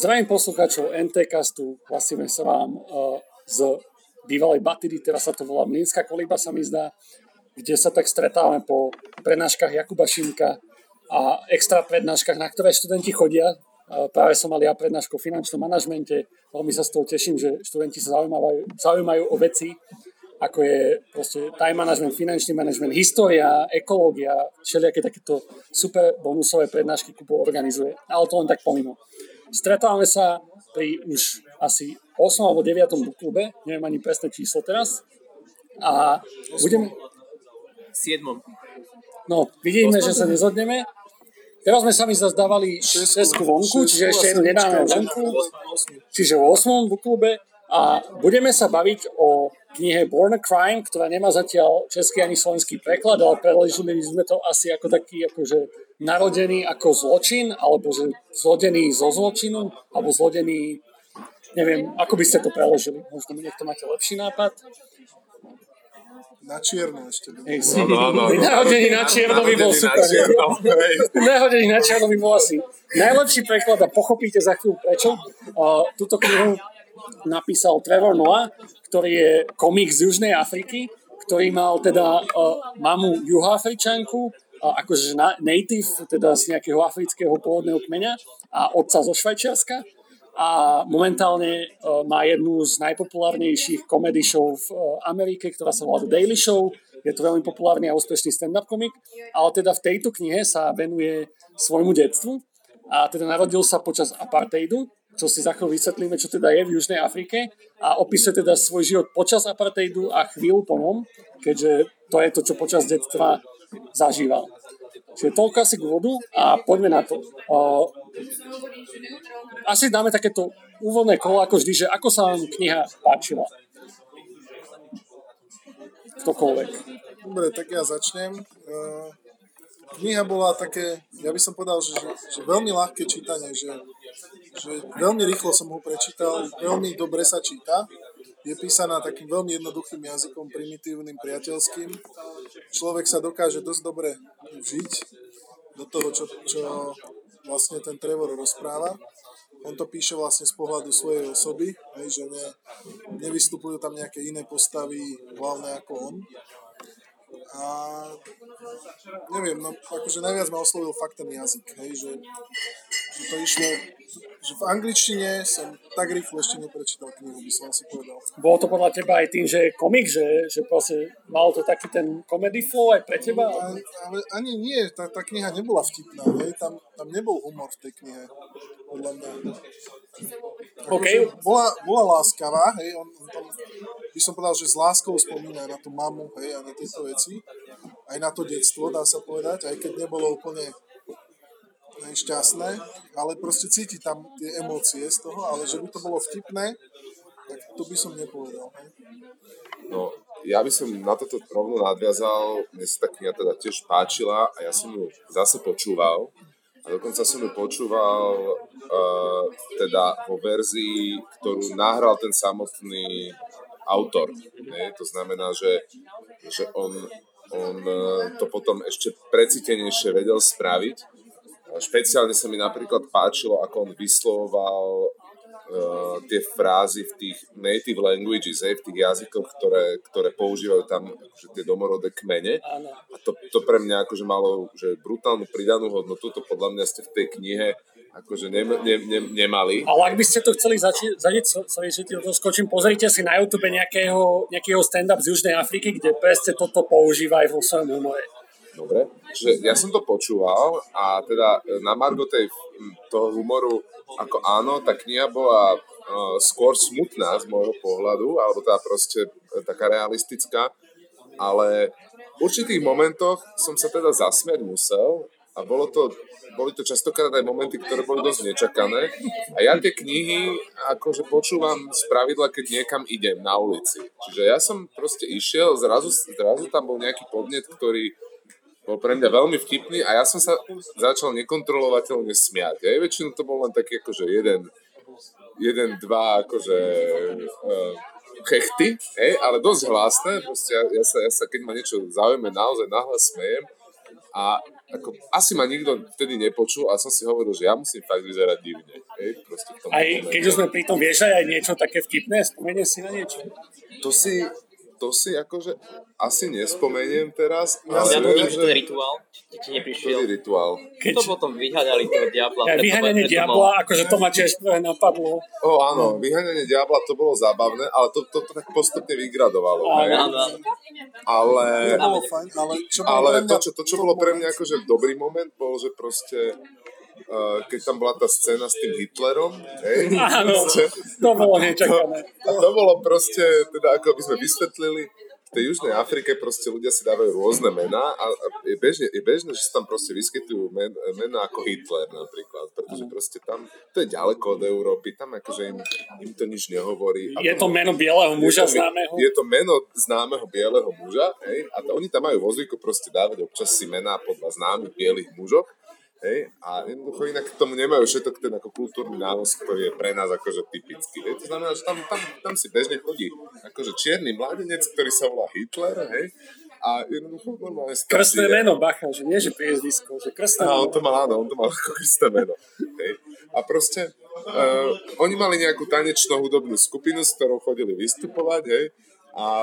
Zdravím poslucháčov NTCastu, hlasíme sa vám uh, z bývalej Batidy, teraz sa to volá Mlínska kolíba, sa mi zdá, kde sa tak stretávame po prednáškach Jakuba Šimka a extra prednáškach, na ktoré študenti chodia. Uh, práve som mal ja prednášku o finančnom manažmente, veľmi sa z toho teším, že študenti sa zaujímajú, zaujímajú o veci, ako je proste time management, finančný management, história, ekológia, všelijaké takéto super bonusové prednášky Kubo organizuje. Ale to len tak pomimo. Stretávame sa pri už asi 8 alebo 9. klube, neviem ani presné číslo teraz. A budeme... 7. No, vidíme, že sa nezhodneme. Teraz sme sa mi zazdávali 6 vonku, čiže ešte jednu nedáme vonku. Čiže v 8. klube. A budeme sa baviť o knihe Born a Crime, ktorá nemá zatiaľ český ani slovenský preklad, ale preložili sme to asi ako taký akože narodený ako zločin, alebo že zlodený zo zločinu, alebo zlodený, neviem, ako by ste to preložili. Možno niekto máte lepší nápad. Na čierno ešte. Hey, no, no, no, no. Narodený na čierno by bol super. Narodený na čierno by bol asi najlepší preklad a pochopíte za chvíľu prečo. Uh, túto knihu napísal Trevor Noah, ktorý je komik z Južnej Afriky, ktorý mal teda uh, mamu juhoafričanku, akože native, teda z nejakého afrického pôvodného kmeňa a otca zo Švajčiarska. A momentálne uh, má jednu z najpopulárnejších komedy show v uh, Amerike, ktorá sa volá The Daily Show. Je to veľmi populárny a úspešný stand-up komik, ale teda v tejto knihe sa venuje svojmu detstvu a teda narodil sa počas apartheidu, čo si za chvíľu vysvetlíme, čo teda je v Južnej Afrike a opisuje teda svoj život počas apartheidu a chvíľu po ňom, keďže to je to, čo počas detstva zažíval. Čiže toľko asi k úvodu a poďme na to. Uh, asi dáme takéto úvodné kolo ako vždy, že ako sa vám kniha páčila. Ktokoľvek. Dobre, tak ja začnem. Uh, kniha bola také, ja by som povedal, že, že veľmi ľahké čítanie, že, že veľmi rýchlo som ho prečítal, veľmi dobre sa číta je písaná takým veľmi jednoduchým jazykom, primitívnym, priateľským. Človek sa dokáže dosť dobre vžiť do toho, čo, čo vlastne ten Trevor rozpráva. On to píše vlastne z pohľadu svojej osoby, hej, že ne, nevystupujú tam nejaké iné postavy hlavné ako on. A neviem, no akože najviac ma oslovil fakt ten jazyk, hej, že, že to išlo že v angličtine som tak rýchlo ešte neprečítal knihu, by som si povedal. Bolo to podľa teba aj tým, že je komik, že, že proste malo to taký ten comedy flow aj pre teba? A, ale ani nie, tá, tá kniha nebola vtipná, hej? Tam, tam nebol humor v tej knihe, podľa mňa. Okay. Akože bola, bola láskavá, hej, on, on tam, by som povedal, že s láskou spomína na tú mamu, hej, a na tieto veci, aj na to detstvo, dá sa povedať, aj keď nebolo úplne šťastné, ale proste cíti tam tie emócie z toho, ale že by to bolo vtipné, tak to by som nepovedal. Ne? No, ja by som na toto rovno nadviazal, mne sa tá kniha teda tiež páčila a ja som ju zase počúval a dokonca som ju počúval uh, teda vo verzii, ktorú nahral ten samotný autor. Ne? To znamená, že, že on, on uh, to potom ešte precítenejšie vedel spraviť Špeciálne sa mi napríklad páčilo, ako on vyslovoval uh, tie frázy v tých native languages, hej, v tých jazykoch, ktoré, ktoré používajú tam akože tie domorodé kmene. A to, to pre mňa akože malo že brutálnu pridanú hodnotu, to podľa mňa ste v tej knihe akože ne, ne, ne, nemali. Ale ak by ste to chceli začiť, zažiť, sorry, že ti to skočím, pozrite si na YouTube nejakého, nejakého stand-up z Južnej Afriky, kde presne toto používa aj vo svojom humore. Dobre. Čiže ja som to počúval a teda e, na Margo tej, toho humoru, ako áno, tá kniha bola uh, skôr smutná z môjho pohľadu, alebo teda proste e, taká realistická, ale v určitých momentoch som sa teda zasmiať musel a bolo to, boli to častokrát aj momenty, ktoré boli dosť nečakané. A ja tie knihy akože počúvam z pravidla, keď niekam idem na ulici. Čiže ja som proste išiel, zrazu, zrazu tam bol nejaký podnet, ktorý bol pre mňa veľmi vtipný a ja som sa začal nekontrolovateľne smiať. Aj väčšinou to bol len taký akože jeden, jeden dva akože uh, chechty, hej, ale dosť hlasné. Proste ja, ja, sa, ja sa, keď ma niečo zaujíme, naozaj nahlas smejem. A ako, asi ma nikto vtedy nepočul a som si hovoril, že ja musím fakt vyzerať divne. Hej, proste v tom Aj keď už sme pri tom, vieš aj niečo také vtipné? Spomeniem si na niečo? To si, to si akože asi nespomeniem teraz, Ja ale si Ja viem, že ten rituál, či ti neprišiel. prvý rituál. Keď, To potom vyháňali toho diabla. preto- vyháňanie diabla, mal- akože to ma tiež prvé napadlo. O áno, vyháňanie diabla to bolo zábavné, ale to, to, to tak postupne vygradovalo. Áno. Áno. Ale, To ale ale pre to, mňa... čo, to, čo bolo pre mňa akože dobrý moment, bol, že proste uh, keď tam bola tá scéna s tým Hitlerom, hej, Áno, proste, to bolo nečakané. a to bolo proste, teda ako by sme vysvetlili, v tej Južnej Afrike proste ľudia si dávajú rôzne mená a, je, bežne, je bežné, že sa tam proste vyskytujú men, mená ako Hitler napríklad, pretože proste tam, to je ďaleko od Európy, tam akože im, im to nič nehovorí. A Je to meno bieleho muža je to, známeho? Je to meno známeho bieleho muža, hej, a to, oni tam majú vo zvyku proste dávať občas si mená podľa známych bielých mužov, hej, a jednoducho inak k tomu nemajú všetok ten ako kultúrny nános, ktorý je pre nás akože typický, hej. To znamená, že tam, tam, tam si bežne chodí akože čierny mladenec, ktorý sa volá Hitler, hej, a jednoducho normálne stačí, Krstné meno, bacha, že nie, že priezvisko, že krstné A meno. on to mal, áno, on to mal ako krstné meno. Hej. A proste uh, oni mali nejakú tanečnú hudobnú skupinu, s ktorou chodili vystupovať, hej, a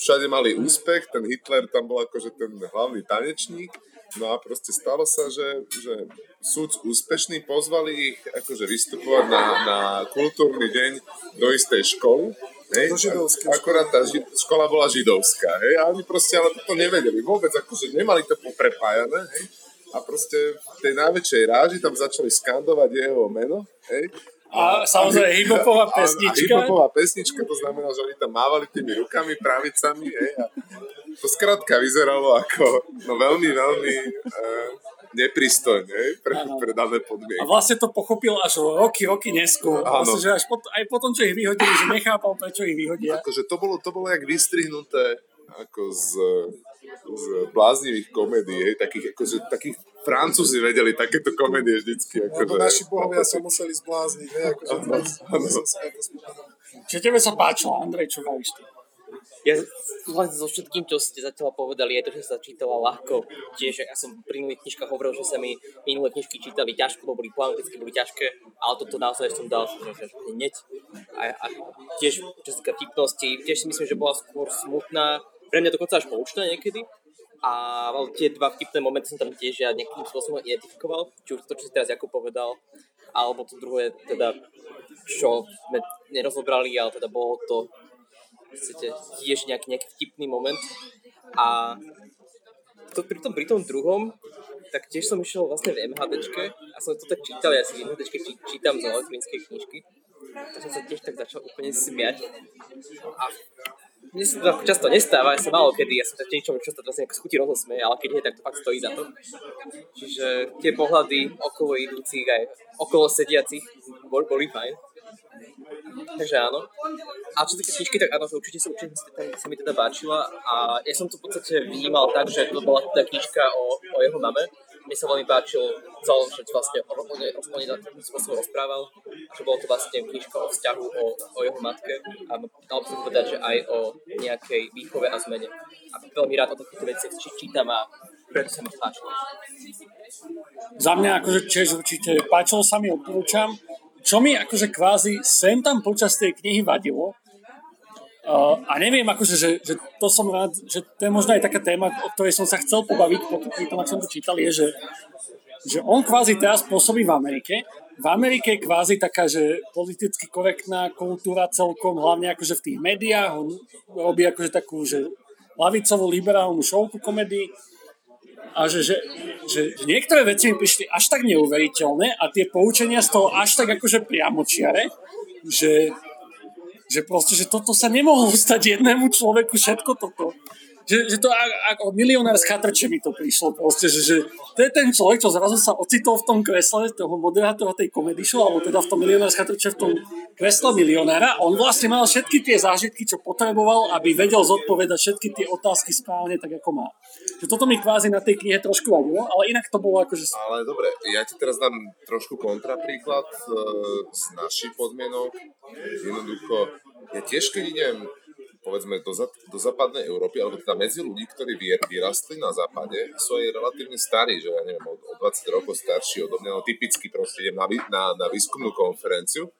všade mali úspech, ten Hitler tam bol akože ten hlavný tanečník, no a proste stalo sa, že, že súd úspešní pozvali ich akože vystupovať na, na kultúrny deň do istej školy, Hej, Do židovskej a- akorát tá ži- škola bola židovská, hej, a oni proste ale to nevedeli vôbec, akože nemali to poprepájané, hej, a proste v tej najväčšej ráži tam začali skandovať jeho meno, hej, A samozrejme hiphopová a, a pesnička. hiphopová pesnička, to znamená, že oni tam mávali tými rukami, pravicami, hej, a to skrátka vyzeralo ako, no veľmi, veľmi uh, nepristojne, pre, pre dané A podmienky. vlastne to pochopil až roky, roky neskôr. Áno. Vlastne, že až pot, aj potom, čo ich vyhodili, že nechápal, prečo ich vyhodia. Akože to bolo, to bolo jak vystrihnuté ako z, z bláznivých komédií, hej, takých, akože, takých Francúzi vedeli takéto komédie vždycky. Akože, Lebo naši bohovia sa museli zblázniť, hej, akože to spomenul. Čo tebe sa páčilo, Andrej, čo ty? Ja vlastne so všetkým, čo ste zatiaľ povedali, je to, že sa čítala ľahko. Tiež ja som pri minulých knižkách hovoril, že sa mi minulé knižky čítali ťažko, lebo boli poeticky, boli ťažké, ale toto naozaj som dal že, hneď. A, a tiež, čo sa týka vtipnosti, tiež si myslím, že bola skôr smutná, pre mňa dokonca až poučná niekedy. A ale tie dva vtipné momenty som tam tiež ja nejakým spôsobom identifikoval, či už to, čo si teraz Jakub povedal, alebo to druhé, teda, čo sme nerozobrali, ale teda bolo to chcete tiež nejaký, nejaký vtipný moment. A to pri tom, pri tom druhom, tak tiež som išiel vlastne v MHDčke a som to tak čítal, ja si v MHDčke či, čítam z elektronickej knižky, tak som sa tiež tak začal úplne smiať. A mne sa to často nestáva, ja sa málo kedy, ja som sa niečom často vlastne ako schutí rozosmeje, ale keď je, tak to fakt stojí za to. Čiže tie pohľady okolo idúcich aj okolo sediacich boli, boli fajn. Takže áno. A čo sa týka knižky, tak áno, určite sa, určite sa, mi teda páčila a ja som to v podstate vnímal tak, že to bola teda knižka o, o jeho mame. Mne sa veľmi páčil celom, že vlastne o, o, nej- o, o nej takým spôsobom rozprával, že bolo to vlastne knižka o vzťahu o, o jeho matke a dal by som povedať, že aj o nejakej výchove a zmene. A veľmi rád o takýchto či, čítam a preto sa mi páčilo. Za mňa akože tiež určite páčilo sa mi, odporúčam. Čo mi akože kvázi sem tam počas tej knihy vadilo, Uh, a neviem, akože, že, že to som rád, že to je možno aj taká téma, o ktorej som sa chcel pobaviť, potom pri tom, ak som to čítal, je, že, že on kvázi teraz pôsobí v Amerike. V Amerike je kvázi taká, že politicky korektná kultúra celkom, hlavne akože v tých médiách, on robí akože takú, že lavicovú liberálnu šovku komedii a že, že, že, niektoré veci mi prišli až tak neuveriteľné a tie poučenia z toho až tak akože priamočiare, že, že proste, že toto sa nemohlo stať jednému človeku, všetko toto. Že, že to ak, ak od milionár z chatrče mi to prišlo proste, že, že to je ten človek, čo zrazu sa ocitol v tom kresle toho moderátora tej comedy show, alebo teda v tom milionár z chatrče v tom kresle milionára. On vlastne mal všetky tie zážitky, čo potreboval, aby vedel zodpovedať všetky tie otázky správne, tak ako má. Že toto mi kvázi na tej knihe trošku vadilo, ale inak to bolo akože... Ale dobre, ja ti teraz dám trošku kontrapríklad e, z našich podmienok. Jednoducho, ja tiež keď idem povedzme do, za, do západnej Európy, alebo teda medzi ľudí, ktorí vyr, vyrastli na západe, sú aj relatívne starí, že ja neviem, od, od 20 rokov starší odo mňa, no typicky proste idem na, na, na výskumnú konferenciu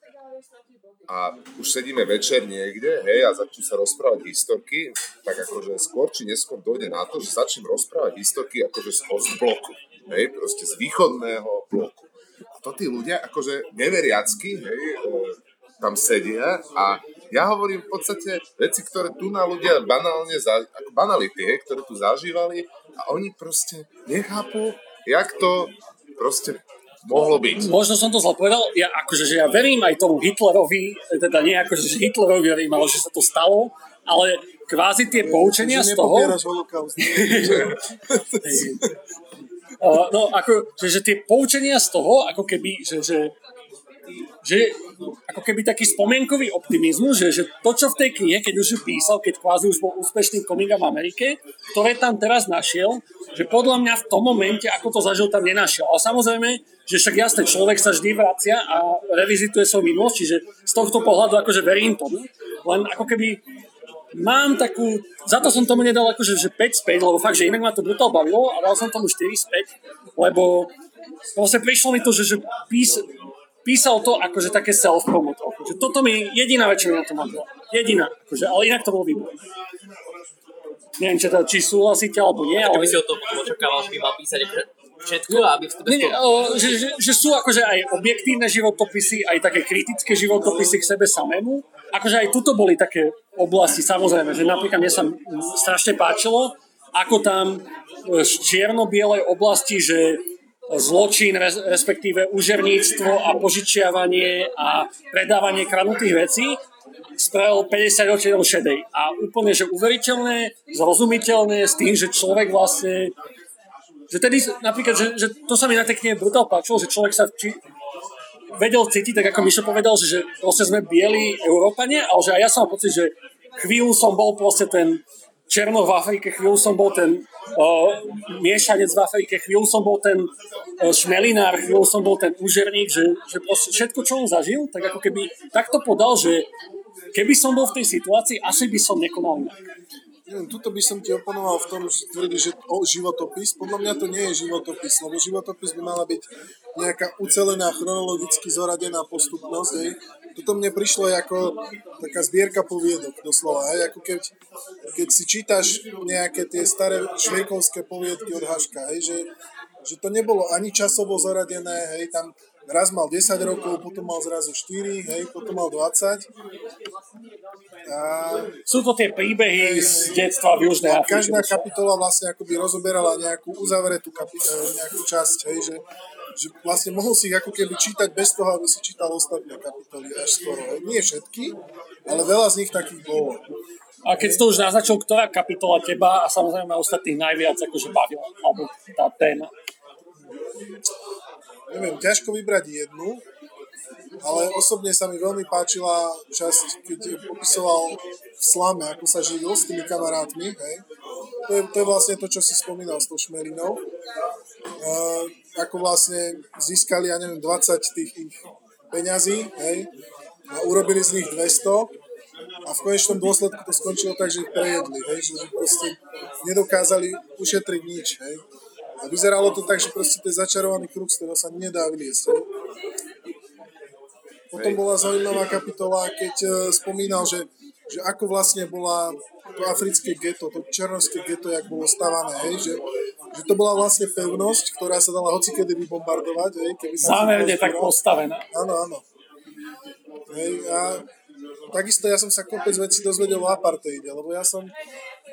a už sedíme večer niekde, hej, a začnú sa rozprávať historky, tak akože skôr či neskôr dojde na to, že začnem rozprávať historky akože z Ostbloku, hej, proste z východného bloku. A to tí ľudia akože neveriacky, hej, e, tam sedia a ja hovorím v podstate veci, ktoré tu na ľudia banálne, za, ako banality, ktoré tu zažívali a oni proste nechápu, jak to proste mohlo byť. Možno som to zle povedal, ja, akože, že ja verím aj tomu Hitlerovi, teda nie akože, že Hitlerovi verím, ale že sa to stalo, ale kvázi tie poučenia z toho... uh, no, ako, že, že tie poučenia z toho, ako keby, že, že že ako keby taký spomienkový optimizmus, že, že to, čo v tej knihe, keď už ju písal, keď kvázi už bol úspešný komik v Amerike, ktoré tam teraz našiel, že podľa mňa v tom momente, ako to zažil, tam nenašiel. Ale samozrejme, že však jasne, človek sa vždy vracia a revizituje svoju minulosť, čiže z tohto pohľadu akože verím tomu, len ako keby mám takú, za to som tomu nedal akože že 5 späť, lebo fakt, že inak ma to brutál bavilo a dal som tomu 4 späť, lebo vlastne prišlo mi to, že, že pís, písal to akože také self-promote. Že toto mi jediná vec, čo mi na tom bavila. Jediná. Akože, ale inak to bolo výborné. Neviem, či, to, či súhlasíte alebo nie. Ale... Keby si o to očakával, že by mal písať všetko, aby v nie, nie, o, že, že, že, sú akože aj objektívne životopisy, aj také kritické životopisy k sebe samému. Akože aj tuto boli také oblasti, samozrejme, že napríklad mne sa strašne páčilo, ako tam z čierno-bielej oblasti, že zločin, respektíve užerníctvo a požičiavanie a predávanie kradnutých vecí spravil 50 ročov šedej. A úplne, že uveriteľné, zrozumiteľné s tým, že človek vlastne že tedy napríklad, že, že to sa mi na tej brutál páčilo, že človek sa či, vedel cítiť, tak ako Mišo povedal, že, že proste sme bieli Európane, ale že aj ja som mal pocit, že chvíľu som bol proste ten Černoch v Afrike, chvíľu som bol ten uh, miešanec v Afrike, chvíľu som bol ten uh, šmelinár, chvíľu som bol ten úžerník, že, že proste všetko, čo on zažil, tak ako keby takto podal, že keby som bol v tej situácii, asi by som nekonal inak. Neviem, tuto by som ti oponoval v tom, že tvrdí, že o životopis. Podľa mňa to nie je životopis, lebo životopis by mala byť nejaká ucelená, chronologicky zoradená postupnosť. Hej. Toto mne prišlo ako taká zbierka poviedok, doslova. Hej. Ako keď, keď si čítaš nejaké tie staré švejkovské poviedky od Haška, hej, že, že to nebolo ani časovo zoradené, hej, tam raz mal 10 rokov, potom mal zrazu 4, hej, potom mal 20. A... Sú to tie príbehy z detstva v Južnej Afrike. Každá kapitola vlastne akoby rozoberala nejakú uzavretú kapi- e, nejakú časť, hej, že, že vlastne mohol si ich ako keby čítať bez toho, aby si čítal ostatné kapitoly až skoro. Hej. Nie všetky, ale veľa z nich takých bolo. A keď si to už naznačil, ktorá kapitola teba a samozrejme ostatných najviac akože bavila, alebo tá téma? Neviem, ťažko vybrať jednu, ale osobne sa mi veľmi páčila časť, keď popisoval v slame, ako sa živil s tými kamarátmi, hej. To je, to je vlastne to, čo si spomínal s tou šmelinou. Uh, ako vlastne získali, ja neviem, 20 tých ich peňazí, hej, a urobili z nich 200 a v konečnom dôsledku to skončilo tak, že ich prejedli, hej, že proste nedokázali ušetriť nič, hej. A vyzeralo to tak, že proste to je začarovaný kruh, z ktorého sa nedá vyliesť. Potom bola zaujímavá kapitola, keď uh, spomínal, že, že ako vlastne bola to africké geto, to černovské geto, jak bolo stavané, hej, že, že to bola vlastne pevnosť, ktorá sa dala hocikedy vybombardovať. Hej, keby Zámerne tak postavená. Áno, áno. Hej, a takisto ja som sa kopec veci dozvedel o apartheide, lebo ja som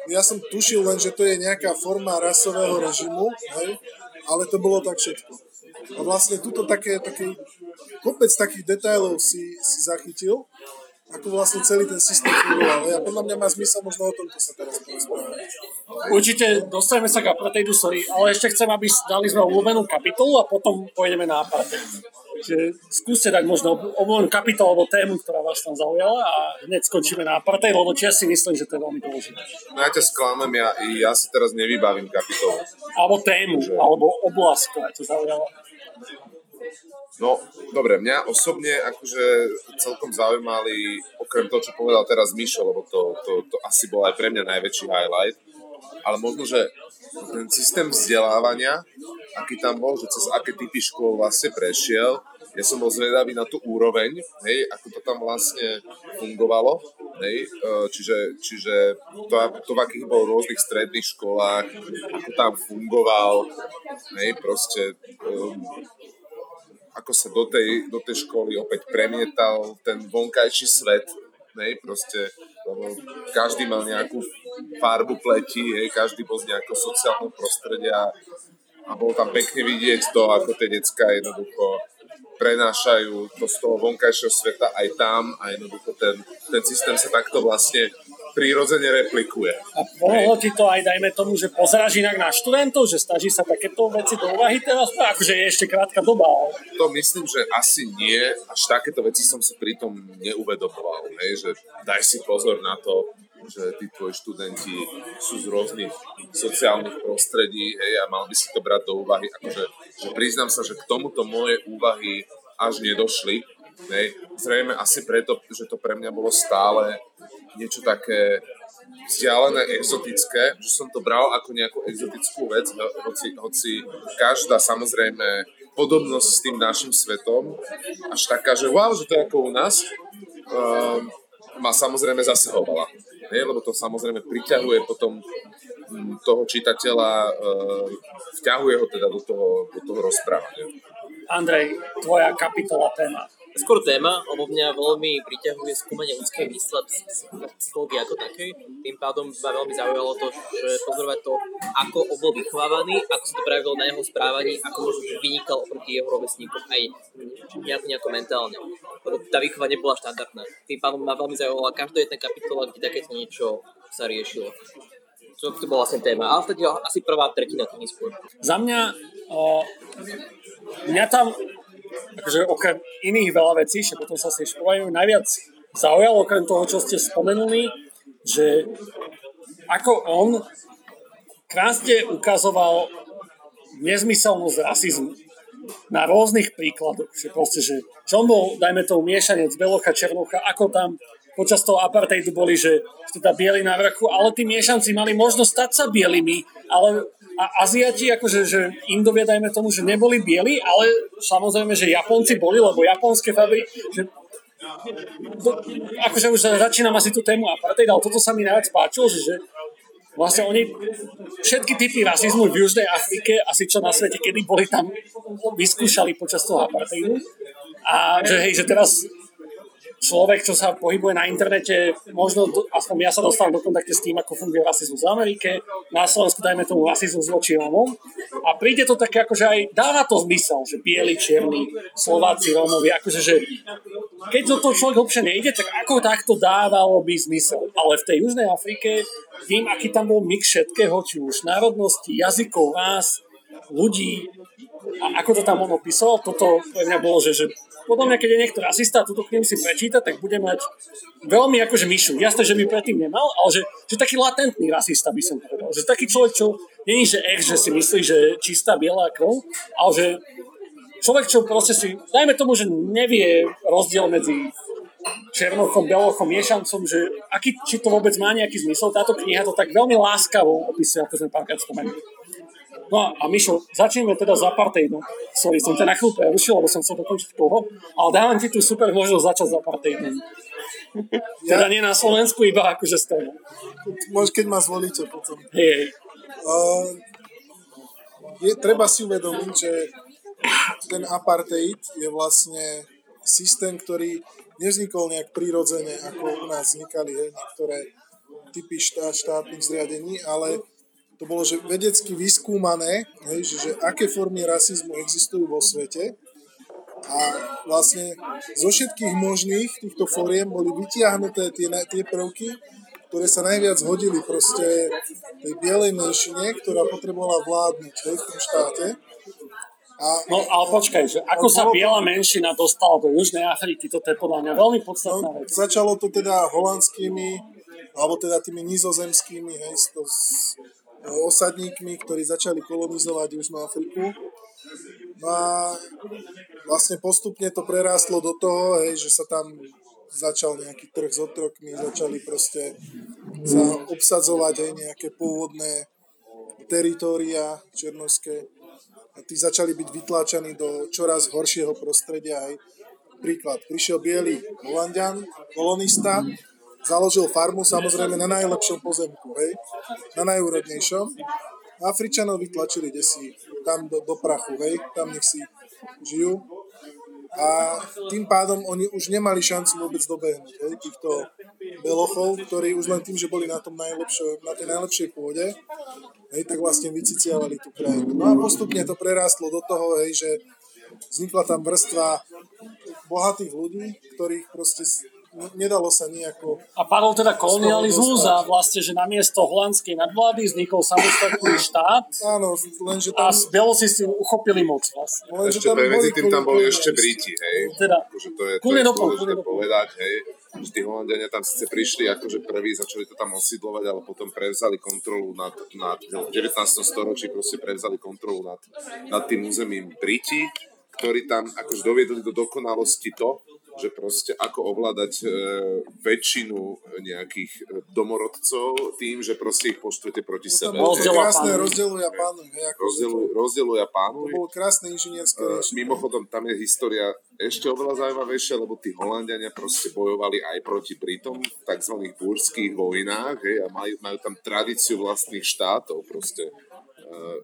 ja som tušil len, že to je nejaká forma rasového režimu, hej, ale to bolo tak všetko. A vlastne tuto také, také kopec takých detailov si, si zachytil, ako vlastne celý ten systém fungoval. A podľa mňa má zmysel možno o tomto sa teraz porozprávať. Určite dostaneme sa k apartheidu, sorry, ale ešte chcem, aby dali sme obľúbenú kapitolu a potom pôjdeme na apartheid. Čiže skúste dať možno obľúbenú kapitolu alebo tému, ktorá vás tam zaujala a hneď skončíme na apartheid, lebo ja si myslím, že to je veľmi dôležité. No ja ťa sklamem, ja, ja si teraz nevybavím kapitolu. Alebo tému, že... alebo oblasť, ktorá ťa zaujala. No, dobre, mňa osobne akože celkom zaujímali, okrem toho, čo povedal teraz Mišo, lebo to, to, to asi bol aj pre mňa najväčší highlight, ale možno, že ten systém vzdelávania, aký tam bol, že cez aké typy škôl vlastne prešiel, ja som bol zvedavý na tú úroveň, hej, ako to tam vlastne fungovalo, hej, e, čiže, čiže to, to, v akých bol rôznych stredných školách, ako tam fungoval, hej, proste um, ako sa do tej, do tej školy opäť premietal ten vonkajší svet, hej, proste, lebo každý mal nejakú farbu pleti, hej, každý bol z nejakého sociálneho prostredia a bolo tam pekne vidieť to, ako tie decka jednoducho prenášajú to z toho vonkajšieho sveta aj tam a jednoducho ten, ten systém sa takto vlastne prirodzene replikuje. A pomohlo ti to aj, dajme tomu, že pozeráš inak na študentov, že snaží sa takéto veci do úvahy teraz? Akože je ešte krátka doba. Ale... To myslím, že asi nie. Až takéto veci som si pri tom neuvedomoval. Hej, že daj si pozor na to, že tí tvoji študenti sú z rôznych sociálnych prostredí hej, a mal by si to brať do úvahy. Akože, že priznám sa, že k tomuto moje úvahy až nedošli. Hej. Zrejme asi preto, že to pre mňa bolo stále niečo také vzdialené, exotické, že som to bral ako nejakú exotickú vec, hoci, hoci každá samozrejme podobnosť s tým našim svetom, až taká, že wow, že to je ako u nás, um, ma samozrejme zasahovala. Nie? Lebo to samozrejme priťahuje potom mm, toho čitateľa, uh, vťahuje ho teda do toho, do toho rozprávania. Andrej, tvoja kapitola téma skôr téma, lebo mňa veľmi priťahuje skúmanie ľudskej mysle, psychológie ako takej. Tým pádom ma veľmi zaujalo to, že pozorovať to, ako on bol vychovávaný, ako sa to prejavilo na jeho správaní, ako možno vynikal oproti jeho rovesníkom aj nejako, nejako mentálne. Lebo tá výchova nebola štandardná. Tým pádom ma veľmi zaujala každá jedna kapitola, kde takéto niečo sa riešilo. To, to bola vlastne téma. Ale vtedy asi prvá tretina knihy skôr. Za mňa, o, mňa tam akože okrem iných veľa vecí, že potom sa si škovajú, najviac zaujalo okrem toho, čo ste spomenuli, že ako on krásne ukazoval nezmyselnosť rasizmu na rôznych príkladoch. Že proste, že on bol, dajme tomu, miešanec Belocha, Černocha, ako tam počas toho apartheidu boli, že teda bieli na vrchu, ale tí miešanci mali možnosť stať sa bielými, ale a Aziati, akože že Indovia, dajme tomu, že neboli bieli, ale samozrejme, že Japonci boli, lebo japonské fabriky, že to, akože už začínam asi tú tému apartheid, ale toto sa mi najviac páčilo, že, že vlastne oni všetky typy rasizmu v Južnej Afrike, asi čo na svete, kedy boli tam, vyskúšali počas toho apartheidu. A že hej, že teraz človek, čo sa pohybuje na internete, možno, aspoň ja sa dostal do kontakte s tým, ako funguje rasizmus v Amerike, na Slovensku dajme tomu rasizmus voči Rómom. A príde to také, akože aj dáva to zmysel, že bieli, čierni, Slováci, Rómovi, akože, že keď do toho človek hlbšie nejde, tak ako takto dávalo by zmysel. Ale v tej Južnej Afrike, tým, aký tam bol mix všetkého, či už národnosti, jazykov, vás, ľudí, a ako to tam on opísal, toto pre mňa bolo, že, že podľa mňa, keď je niekto rasista a túto knihu si prečíta, tak bude mať veľmi akože myšu. Jasné, že by predtým nemal, ale že, že taký latentný rasista by som povedal. Že taký človek, čo není, že ech, že si myslí, že čistá biela krv, ale že človek, čo proste si, dajme tomu, že nevie rozdiel medzi černochom, belochom, miešancom, že aký, či to vôbec má nejaký zmysel. Táto kniha to tak veľmi láskavo opisuje, ako sme párkrát spomenuli. No a Mišo, začneme teda s apartheidom. Sorry, som ťa na chvíľu prerušil, lebo som chcel dokončiť toho, ale dávam ti tu super možnosť začať s apartheidom. Ja? Teda nie na Slovensku, iba akože z toho. Môžeš, keď ma zvolíte potom. Hej. Uh, je, treba si uvedomiť, že ten apartheid je vlastne systém, ktorý nevznikol nejak prirodzene, ako u nás vznikali hej, niektoré typy štát, štátnych zriadení, ale to bolo že vedecky vyskúmané, hej, že, že aké formy rasizmu existujú vo svete a vlastne zo všetkých možných týchto fóriem boli vytiahnuté tie, tie prvky, ktoré sa najviac hodili proste tej bielej menšine, ktorá potrebovala vládnuť hej, v tom štáte. A, no ale počkaj, že ako sa biela menšina dostala do Južnej Afriky, toto je podľa mňa veľmi podstatná no, vec. Začalo to teda holandskými, alebo teda tými nizozemskými, hej, to, osadníkmi, ktorí začali kolonizovať Južnú Afriku. No a vlastne postupne to prerástlo do toho, hej, že sa tam začal nejaký trh s otrokmi, začali proste sa obsadzovať aj nejaké pôvodné teritória černovské. A tí začali byť vytláčaní do čoraz horšieho prostredia. Hej. Príklad, prišiel biely Holandian, kolonista, založil farmu samozrejme na najlepšom pozemku, hej, na najúrodnejšom. Afričanov vytlačili desi tam do, do prachu, hej, tam nech si žijú. A tým pádom oni už nemali šancu vôbec dobehnúť hej, týchto belochov, ktorí už len tým, že boli na, tom na tej najlepšej pôde, hej, tak vlastne vyciciavali tú krajinu. No a postupne to prerástlo do toho, hej, že vznikla tam vrstva bohatých ľudí, ktorých proste nedalo sa nejako... A padol teda kolonializmus a vlastne, že namiesto holandskej nadvlády vznikol samostatný štát. Áno, lenže tam... A Belosi si uchopili moc vlastne. Lenže ešte medzi tým tam boli ešte Briti, hej. Teda, akože to je, to je dôležité povedať, hej. Že tí Holandiania tam síce prišli akože prví, začali to tam osídlovať, ale potom prevzali kontrolu nad, nad v 19. storočí proste prevzali kontrolu nad, nad tým územím Briti, ktorí tam akože doviedli do dokonalosti to, že proste ako ovládať e, väčšinu nejakých e, domorodcov tým, že proste ich poštujete proti no, sebe. To bolo krásne rozdeľuj a pánuj. Rozdeľuj, rozdeľuj a pánuj. To bolo krásne inžinierské e, Mimochodom, tam je história ešte oveľa zaujímavejšia, lebo tí Holandiania proste bojovali aj proti Britom v tzv. búrských vojnách hej, a majú, majú tam tradíciu vlastných štátov proste. E,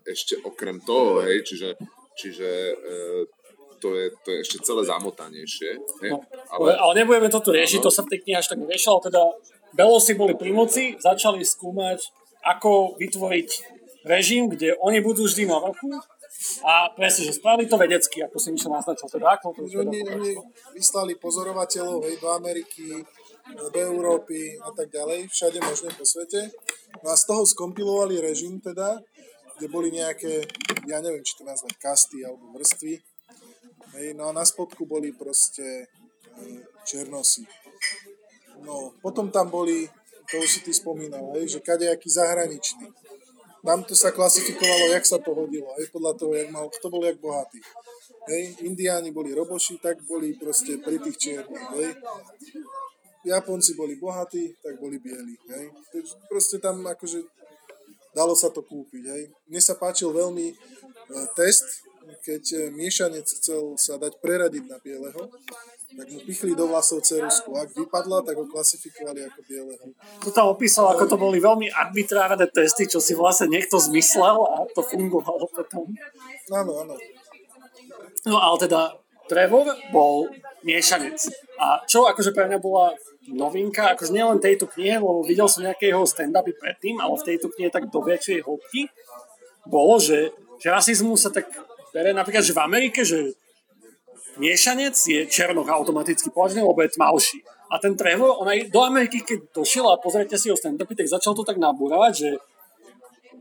ešte okrem toho, hej, čiže, čiže e, to je, to je ešte celé zamotanejšie. No, ale... ale nebudeme toto riešiť, to sa v tej knihe až tak neriešilo. Teda Belosi boli pri moci, začali skúmať, ako vytvoriť režim, kde oni budú vždy na vrchu a presne, že spravili to vedecky, ako si Mišo naznačil. Teda, ako to oni, oni vyslali pozorovateľov hej, do Ameriky, do Európy a tak ďalej, všade možné po svete. No a z toho skompilovali režim teda, kde boli nejaké, ja neviem, či to nazvať kasty alebo vrstvy, Hej, no a na spodku boli proste černosy. No, potom tam boli, to už si ty spomínal, hej, že kadejaký zahraničný. Tam to sa klasifikovalo, jak sa to hodilo, hej, podľa toho, jak mal, kto bol jak bohatý. Hej, indiáni boli roboši, tak boli proste pri tých čiernych, hej. Japonci boli bohatí, tak boli bieli, hej. Proste tam akože dalo sa to kúpiť, hej. Mne sa páčil veľmi e, test, keď e, miešanec chcel sa dať preradiť na bieleho, tak mu pichli do vlasov cerusku. Ak vypadla, tak ho klasifikovali ako bieleho. To tam opísal, ako to boli veľmi arbitrárne testy, čo si vlastne niekto zmyslel a to fungovalo potom. Áno, áno. No ale teda Trevor bol miešanec. A čo akože pre mňa bola novinka, akože nielen tejto knihe, lebo videl som nejaké jeho stand-upy predtým, ale v tejto knihe tak do väčšej hĺbky, bolo, že, že rasizmus sa tak bere napríklad, že v Amerike, že miešanec je černoch automaticky považný, lebo je tmavší. A ten Trevor, on aj do Ameriky, keď došiel a pozrite si ho stand tak začal to tak nabúravať, že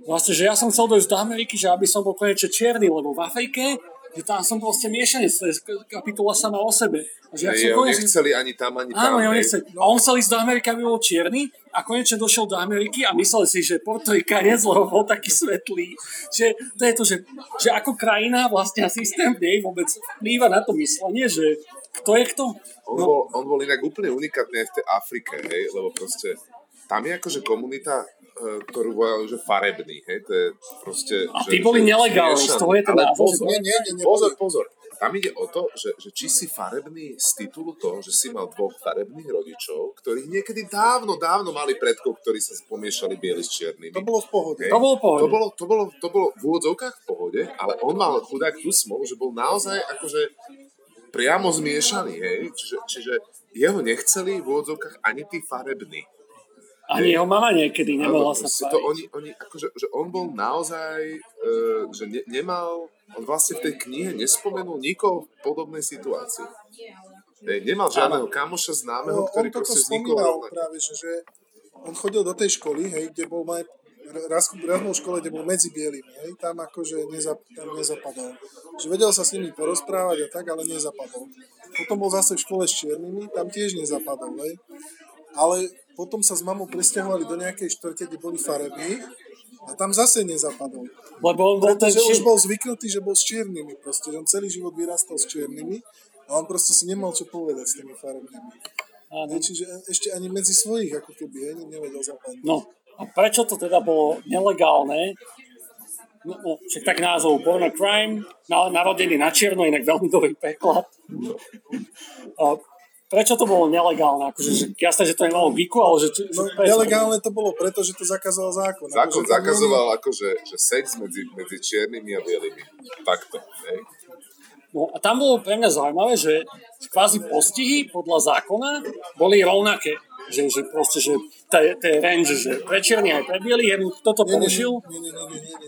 vlastne, že ja som chcel dojsť do Ameriky, že aby som bol konečne čierny, lebo v Afrike že tam som proste miešanec, to je kapitola sama o sebe. Že je, on nechceli ani tam, ani tam. Áno, on nechceli. A on chcel ísť do Ameriky, aby bol čierny a konečne došiel do Ameriky a myslel si, že Porto Ricanec, lebo bol taký svetlý. Že to je to, že, že ako krajina vlastne a systém v nej vôbec vplýva na to myslenie, že kto je kto. On, no. bol, on bol inak úplne unikátny aj v tej Afrike, hej, lebo proste tam je akože komunita ktorú volali, že farebný, hej, to je proste... A tí boli nelegálni, z toho je to názor. Pozor, nie, nie, nie, pozor, pozor. Tam ide o to, že, že či si farebný z titulu toho, že si mal dvoch farebných rodičov, ktorí niekedy dávno, dávno mali predkov, ktorí sa pomiešali bieli s čiernymi. To bolo v pohode. To bolo v pohode. To bolo, to bolo, to bolo v úvodzovkách v pohode, ale on mal chudák tú smolu, že bol naozaj akože priamo zmiešaný, hej. Čiže, čiže jeho nechceli v úvodzovkách ani tí farební. Ani jeho mama niekedy nemohla sa to oni, oni, akože, že on bol naozaj, e, že ne, nemal, on vlastne v tej knihe nespomenul nikoho v podobnej situácii. E, nemal žiadneho kamoša známeho, no, ktorý on proste vznikol rovnako. práve, že, že on chodil do tej školy, hej, kde bol maj, raz, raz bol v škole, kde bol medzi bielými, hej, tam akože nezap, tam nezapadol. Že vedel sa s nimi porozprávať a tak, ale nezapadol. Potom bol zase v škole s čiernymi, tam tiež nezapadol, hej. Ale potom sa s mamou presťahovali do nejakej štvrte, kde boli farební A tam zase nezapadol. Lebo on bol ten Pretože už či... bol zvyknutý, že bol s čiernymi proste. Že on celý život vyrastal s čiernymi a on proste si nemal čo povedať s tými farebnými. Áno. Čiže ešte ani medzi svojich ako keby hej, nevedel zapadnúť. No, a prečo to teda bolo nelegálne? No, no však tak názov Born a Crime, na, narodený na čierno, inak veľmi dobrý preklad. A prečo to bolo nelegálne? Akože, že, jasné, že to nemalo výku, ale že... že No, prečo? nelegálne to bolo preto, že to zakazoval zákon. Zákon Akože zakazoval akože, že sex medzi, medzi čiernymi a bielými. Takto. Hej. No a tam bolo pre mňa zaujímavé, že kvázi postihy podľa zákona boli rovnaké. Že, že proste, že tie range, že pre čierny aj pre jeden kto to porušil,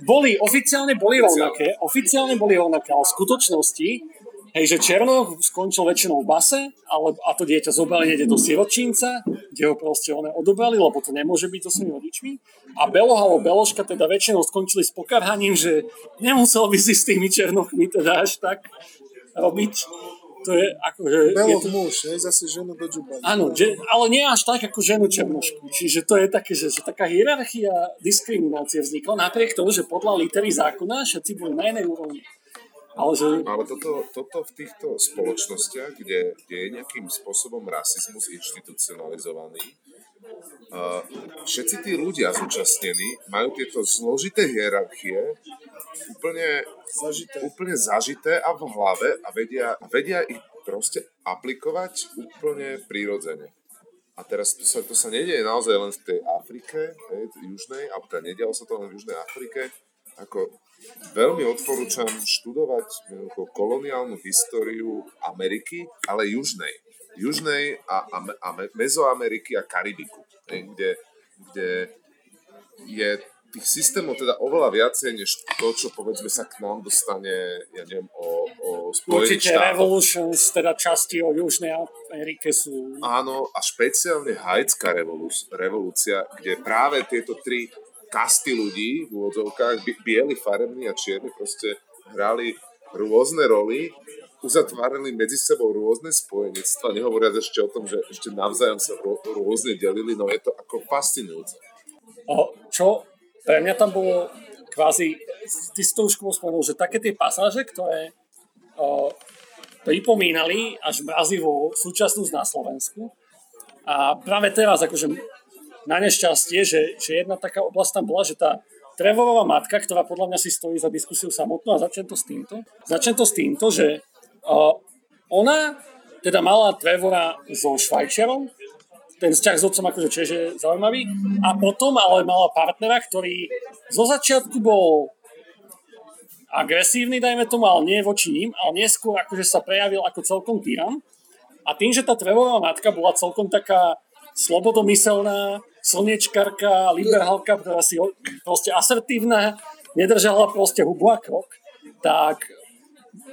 boli, oficiálne boli rovnaké, oficiálne boli rovnaké, ale v skutočnosti, hej, že Černoch skončil väčšinou v base, ale, a to dieťa zobrali niekde do siročínca, kde ho proste one odobrali, lebo to nemôže byť so svojimi rodičmi. A Beloha alebo Beloška teda väčšinou skončili s pokarhaním, že nemusel by si s tými Černochmi teda až tak robiť. To je akože... je Belov to, muž, hej, zase ženu do džuba. Áno, že, ale nie až tak ako ženu černošku. Čiže to je také, že, že taká hierarchia diskriminácie vznikla napriek tomu, že podľa litery zákona všetci boli na inej úrovni. Ale že, Ale toto, toto v týchto spoločnostiach, kde, kde je nejakým spôsobom rasizmus inštitucionalizovaný, uh, všetci tí ľudia zúčastnení majú tieto zložité hierarchie úplne Zažité. úplne zažité a v hlave a vedia, a vedia ich proste aplikovať úplne prirodzene. A teraz to sa, to sa nedieje naozaj len v tej Afrike, hej, južnej, alebo teda nedialo sa to len v južnej Afrike. Ako veľmi odporúčam študovať koloniálnu históriu Ameriky, ale južnej. Južnej a, a, a Mezoameriky a Karibiku, kde, kde je tých systémov teda oveľa viacej, než to, čo povedzme sa k nám dostane, ja neviem, o, o Spojených určite štátoch. Revolutions, teda časti o Južnej Amerike sú... Áno, a špeciálne haitská revolú- revolúcia, kde práve tieto tri kasty ľudí v úvodzovkách, bi- bieli, farební a čierni, proste hrali rôzne roly, uzatvárali medzi sebou rôzne spojenectva, nehovoriac ešte o tom, že ešte navzájom sa rô- rôzne delili, no je to ako fascinujúce. O, čo pre mňa tam bolo kvázi, ty si to už spomenul, že také tie pasáže, ktoré o, pripomínali až mrazivo súčasnosť na Slovensku. A práve teraz, akože na nešťastie, že, že jedna taká oblasť tam bola, že tá Trevorová matka, ktorá podľa mňa si stojí za diskusiu samotnú a začnem to s týmto. Začnem to s týmto, že o, ona teda mala Trevora so Švajčiarom, ten vzťah s otcom akože tiež zaujímavý. A potom ale mala partnera, ktorý zo začiatku bol agresívny, dajme tomu, ale nie voči ním, ale neskôr akože sa prejavil ako celkom tyran. A tým, že tá Trevorová matka bola celkom taká slobodomyselná, slniečkarka, liberálka, ktorá si proste asertívna, nedržala proste hubu a krok, tak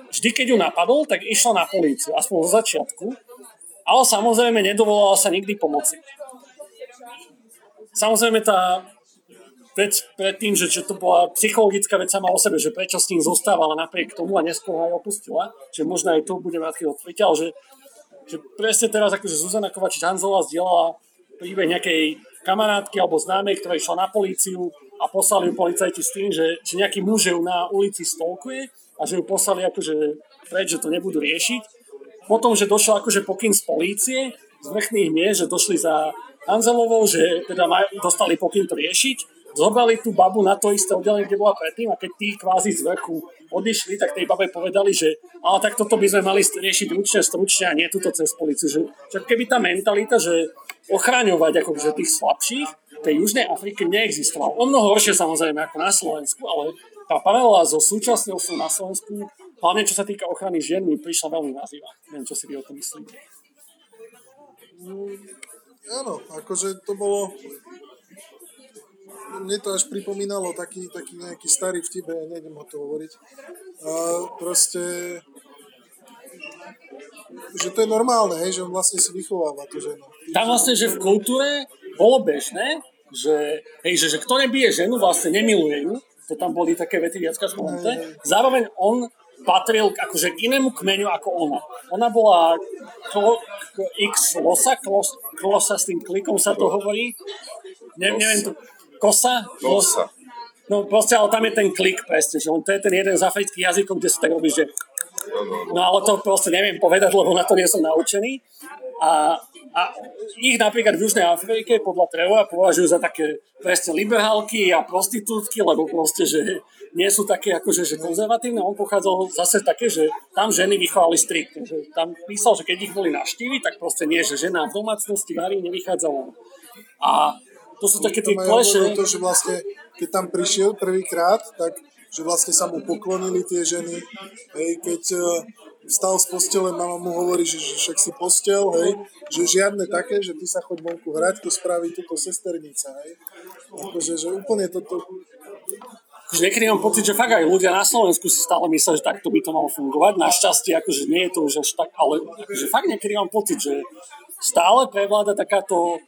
vždy, keď ju napadol, tak išla na políciu, aspoň zo začiatku, ale samozrejme nedovolala sa nikdy pomoci. Samozrejme tá vec predtým, že, že to bola psychologická vec sama o sebe, že prečo s ním zostávala napriek tomu a neskôr aj opustila, že možno aj to budeme rád otvoriť, ale že, že presne teraz akože Zuzana Kovačič Hanzelová zdieľala príbeh nejakej kamarátky alebo známej, ktorá išla na políciu a poslali ju policajti s tým, že, že nejaký muž ju na ulici stolkuje a že ju poslali akože preč, že to nebudú riešiť. Potom, že došiel akože pokyn z polície, z vrchných miest, že došli za Hanzelovou, že teda maj, dostali pokyn to riešiť, zobrali tú babu na to isté oddelenie, kde bola predtým a keď tí kvázi z vrchu odišli, tak tej babe povedali, že ale tak toto by sme mali riešiť ručne, stručne a nie túto cez policiu. Že, že keby tá mentalita, že ochraňovať akože tých slabších, tej Južnej Afrike neexistovala. O mnoho horšie samozrejme ako na Slovensku, ale tá paralela so súčasnosťou na Slovensku, hlavne čo sa týka ochrany žien, mi prišla veľmi nazýva. Neviem, čo si vy o tom myslíte. Áno, akože to bolo... Mne to až pripomínalo taký, taký nejaký starý vtip, ja nejdem o to hovoriť. A proste že to je normálne, hej, že on vlastne si vychováva tú ženu. Tam vlastne, že v kultúre bolo bežné, že, hej, že, že kto nebije ženu, vlastne nemiluje ju. To tam boli také vety viacka spomenuté. Zároveň on patril akože k inému kmeňu ako ona. Ona bola klo, k, X losa, klos, klosa s tým klikom sa to hovorí. Ne, neviem to. Kosa? Kosa. No proste, ale tam je ten klik presne, že on to je ten jeden z afrických jazykov, kde sa tak robí, že No ale to proste neviem povedať, lebo na to nie som naučený. A, a ich napríklad v Južnej Afrike podľa Trevora považujú za také presne liberálky a prostitútky, lebo proste, že nie sú také akože, že konzervatívne. On pochádzal zase také, že tam ženy vychovali striktne. Že tam písal, že keď ich boli naštívy, tak proste nie, že žena v domácnosti varí, nevychádza von. A to sú také tie kleše. To, že vlastne, keď tam prišiel prvýkrát, tak že vlastne sa mu poklonili tie ženy. Hej, keď uh, vstal z postele, mama mu hovorí, že, že však si postel, hej, že žiadne také, že ty sa choď vonku hrať, to spraví túto sesternica, hej. Akože, že úplne toto... Akože niekedy mám pocit, že fakt aj ľudia na Slovensku si stále myslia, že takto by to malo fungovať. Našťastie, akože nie je to už až tak, ale akože fakt niekedy mám pocit, že stále prevláda takáto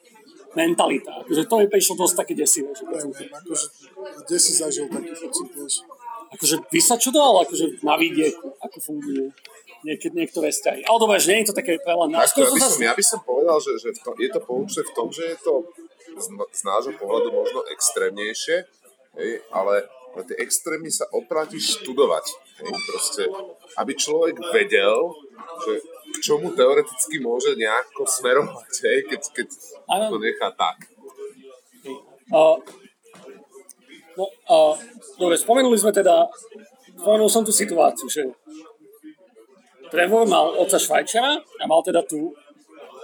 mentalita. Akože to mi prišlo dosť také desivé. Že Neviem, akože, kde si zažil taký pocit, vieš? akože by sa čudoval, akože na vidieku, ako fungujú niekedy niektoré vzťahy. Ale dobre, že nie je to také veľa. Ja by, som, ja by som povedal, že, že to, je to poučné v tom, že je to z, z nášho pohľadu možno extrémnejšie, hej, ale, ale tie extrémy sa oplatí študovať. Hej, proste, aby človek vedel, že k čomu teoreticky môže nejako smerovať, hej, keď, keď to nechá tak. Uh, No a dobre, spomenuli sme teda, spomenul som tú situáciu, že Trevor mal oca Švajčara a mal teda tú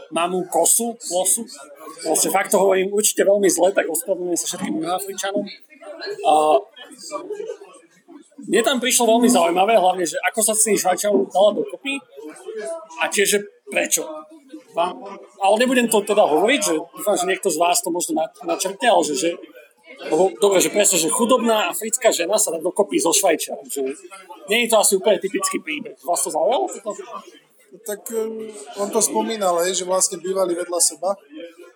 mamu kosu, losu. Proste fakt to hovorím určite veľmi zle, tak ospravedlňujem sa všetkým juhoafričanom. A mne tam prišlo veľmi zaujímavé, hlavne, že ako sa s tým Švajčarom dala dokopy a tiež, že prečo. Ale nebudem to teda hovoriť, že dúfam, že niekto z vás to možno načrtne, ale že, že lebo, dobre, že presne, že chudobná africká žena sa dá dokopy zo Švajčiarom. Že nie je to asi úplne typický príbeh. Vás to zaujalo? Tak um, on to spomínal, že vlastne bývali vedľa seba.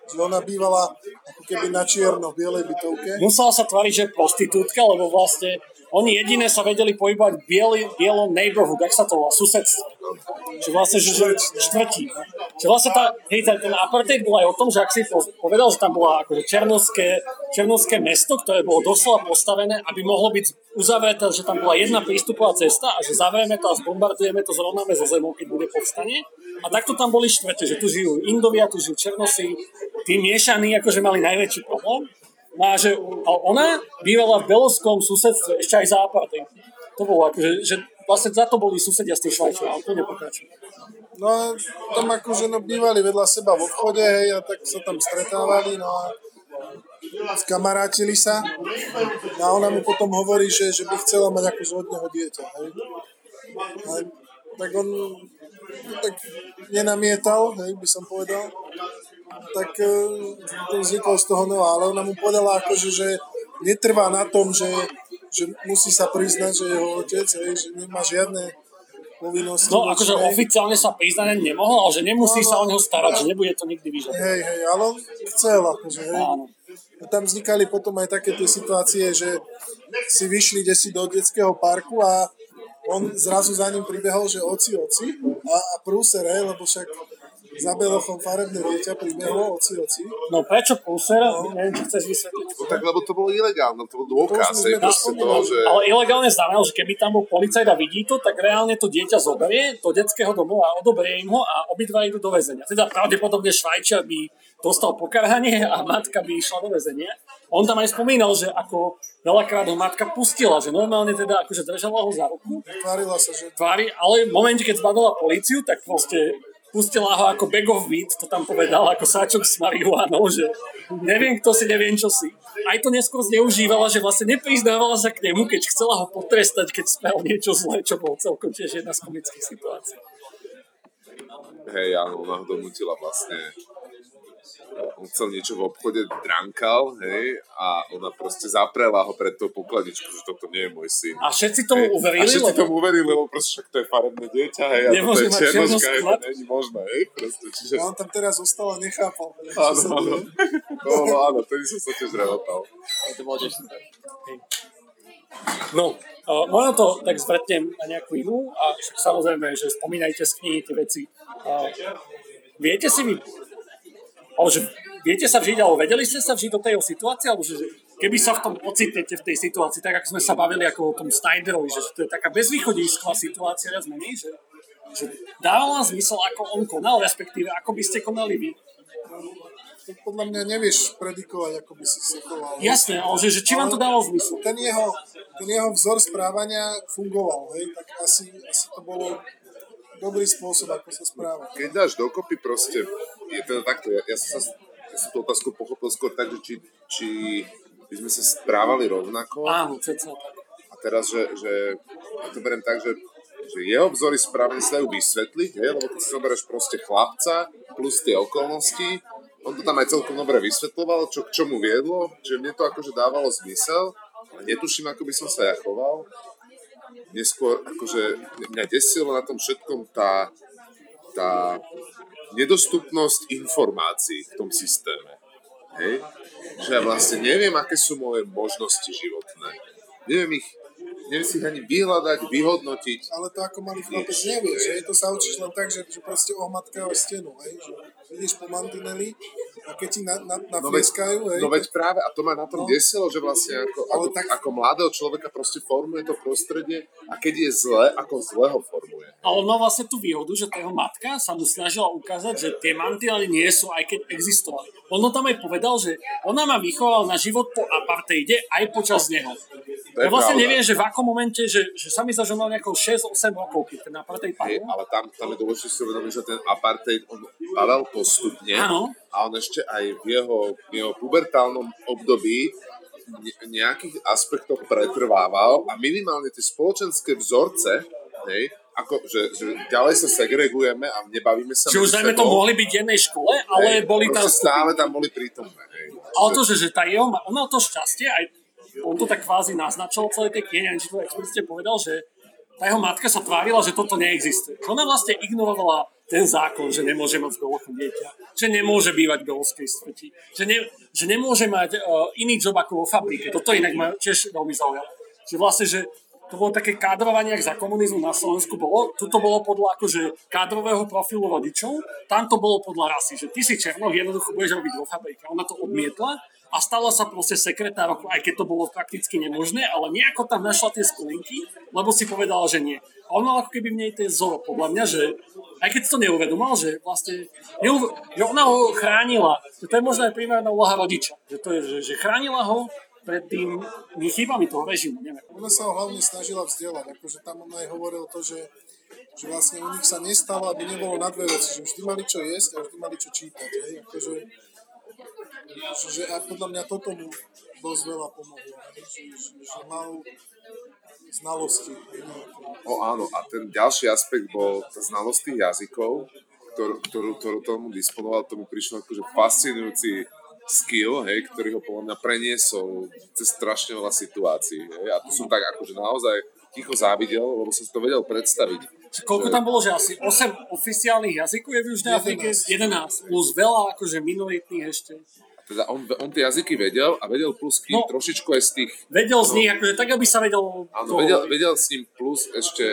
Že ona bývala ako keby na čierno v bielej bytovke. Musela sa tvariť, že prostitútka, lebo vlastne oni jediné sa vedeli pohybovať v bieli, bielom neighborhood, jak sa to volá, susedstvo. Že vlastne, že, že štvrtí. Že vlastne tá, hej, ten, ten apartheid bol aj o tom, že ak si povedal, že tam bola akože černovské, černovské mesto, ktoré bolo doslova postavené, aby mohlo byť uzavreté, že tam bola jedna prístupová cesta a že zavrieme to a zbombardujeme to, zrovnáme zo zemou, keď bude povstanie. A takto tam boli štvrte, že tu žijú Indovia, tu žijú Černosi, tí miešaní akože mali najväčší problém. A že ona bývala v beloskom susedstve, ešte aj západe. To bolo akože, že vlastne za to boli susedia s tým Švajčarom, to nepokračuje. No a tam akože no, bývali vedľa seba v obchode, hej, a tak sa tam stretávali, no a skamarátili sa. No a ona mu potom hovorí, že, že by chcela mať od neho dieťa, hej. A, tak on tak nenamietal, hej, by som povedal tak e, to vzniklo z toho no, ale ona mu povedala akože, že netrvá na tom, že, že musí sa priznať, že jeho otec, hej, že nemá žiadne povinnosti. No akože oficiálne sa priznať nemohol, ale že nemusí no, sa o neho starať, že nebude to nikdy vyžadovať. Hej, hej, ale on chcel akože, hej. Áno. A tam vznikali potom aj také tie situácie, že si vyšli desi do detského parku a on zrazu za ním pribehol, že oci, oci a, a prúser, hej, lebo však za belochom farebné dieťa pribehlo, oci, oci. No prečo pulser? No. Neviem, či chceš vysvetliť. No tak lebo to bolo ilegálne, to bol dôkaz. To toho, že... Ale ilegálne znamená, že keby tam bol policajt a vidí to, tak reálne to dieťa zoberie do detského domu a odoberie im ho a obidva idú do väzenia. Teda pravdepodobne Švajčia by dostal pokarhanie a matka by išla do väzenia. On tam aj spomínal, že ako veľakrát ho matka pustila, že normálne teda akože držala ho za ruku. Tvárila sa, že... Tvári, ale v momente, keď zbadala policiu, tak proste pustila ho ako bag of meat, to tam povedal, ako sáčok s marihuanou, že neviem kto si, neviem čo si. Aj to neskôr zneužívala, že vlastne nepriznávala sa k nemu, keď chcela ho potrestať, keď spravil niečo zlé, čo bol celkom tiež jedna z komických situácií. Hej, áno, ona ho donútila vlastne on chcel niečo v obchode, drankal, hej, a ona proste zaprela ho pred tou pokladničkou, že toto nie je môj syn. A všetci tomu hej. uverili? A všetci tomu uverili, lebo proste však to je farebné dieťa, hej, a toto je černoška, hej, to není možné, hej, proste, čiže... No, on tam teraz zostal a nechápal. Áno, áno. No, no, áno, tedy som sa tiež rehotal. To bolo tiež super. No, uh, možno to tak zvretnem na nejakú inú a samozrejme, že spomínajte z knihy tie veci. Uh, viete si vy ale že viete sa vžiť, alebo vedeli ste sa vžiť do tej situácie, alebo že, keby sa v tom ocitnete v tej situácii, tak ako sme sa bavili ako o tom Snyderovi, že to je taká bezvýchodisková situácia, viac menej, že, že dávala zmysel, ako on konal, respektíve ako by ste konali vy. To podľa mňa nevieš predikovať, ako by si sa choval. Jasné, ale že, že či vám to dalo zmysel? Ten jeho, ten jeho vzor správania fungoval, hej, tak asi, asi to bolo dobrý spôsob, ako sa správať. Keď dáš dokopy proste, je teda takto, ja, ja, som, sa, ja som tú otázku pochopil skôr tak, že či, či by sme sa správali rovnako. Áno, ceca. A teraz, že, že ja to beriem tak, že, že jeho vzory správne sa dajú vysvetliť, hej, lebo keď si zoberieš proste chlapca plus tie okolnosti, on to tam aj celkom dobre vysvetloval, čo k čomu viedlo, že mne to akože dávalo zmysel, ale netuším, ako by som sa ja choval. Neskôr, akože mňa desilo na tom všetkom tá, tá nedostupnosť informácií v tom systéme. Hej? Že ja vlastne neviem, aké sú moje možnosti životné. Neviem ich neviem si ich ani vyhľadať, vyhodnotiť. Ale to ako malý chlapec nevieš, hej? to sa učíš len tak, že, že proste ohmatkávaš stenu, hej? že ideš po mantineli a keď ti na, na, na No veď, hej, no veď práve, a to ma na tom No. desilo, že vlastne ako, ako, tak- ako mladého človeka proste formuje to prostredie a keď je zle, ako zle ho formuje. A on mal vlastne tú výhodu, že tá jeho matka sa mu snažila ukázať, že tie mantinely nie sú, aj keď existovali. On to tam aj povedal, že ona ma vychovala na život po apartheide aj počas neho. Je Ja vlastne pravda. neviem, že v akom momente, že, že sa mi zdá, že mal nejako 6-8 rokov, keď ten apartheid padol. ale tam, tam je dôležité si uvedomiť, že ten apartheid on padal postupne Áno. a on ešte aj v jeho, v jeho pubertálnom období ne- nejakých aspektoch pretrvával a minimálne tie spoločenské vzorce, hej, ako, že, že ďalej sa segregujeme a nebavíme sa Či už dajme to mohli byť v jednej škole, ale Hej, boli tam stále tam boli prítomné. Hej. Ale to, že, že tá jeho, ma- on mal to šťastie, aj on to tak kvázi naznačil celé tej knihe, neviem, či to explicitne povedal, že tá jeho matka sa tvárila, že toto neexistuje. Ona vlastne ignorovala ten zákon, že nemôže mať Belochu dieťa, že nemôže bývať v Belovskej strti, že, ne, že nemôže mať uh, iný job ako vo fabrike. Toto inak ma tiež veľmi zaujalo. Že vlastne, že to bolo také kádrovanie, ak za komunizmu na Slovensku bolo. Tuto bolo podľa akože kádrového profilu rodičov, tam to bolo podľa rasy, že ty si černoch, jednoducho budeš robiť vo fabrike. Ona to odmietla a stala sa proste sekretárkou, aj keď to bolo prakticky nemožné, ale nejako tam našla tie skolinky, lebo si povedala, že nie. A on mal ako keby v nej tie zoro, podľa mňa, že aj keď to neuvedomal, že vlastne neuv- že ona ho chránila, že to je možno aj primárna úloha rodiča, že to je, že, že chránila ho pred tými chybami toho režimu, neviem. Ona sa ho hlavne snažila vzdelať, akože tam ona aj hovoril to, že, že vlastne u nich sa nestalo, aby nebolo na dve veci, že vždy mali čo jesť a vždy mali čo čítať, hej, akože, že, že a podľa mňa toto mu dosť veľa pomohlo, že, že, že mal znalosti. O áno, a ten ďalší aspekt bol tá znalosť tých jazykov, ktorú, ktorú, ktorú tomu disponoval, to mi prišlo akože fascinujúci skill, hej, ktorý ho podľa mňa preniesol cez strašne veľa situácií. Hej, a to som tak akože naozaj ticho závidel, lebo som si to vedel predstaviť. Že Koľko tam bolo, že asi 8 oficiálnych jazykov je v Južnej Afrike? 11. Plus veľa akože minoritných ešte. Teda on, on tie jazyky vedel a vedel plus k ním No. trošičku aj z tých Vedel z nich, akože tak, aby sa vedel... Áno, toho- vedel, vedel s ním plus ešte,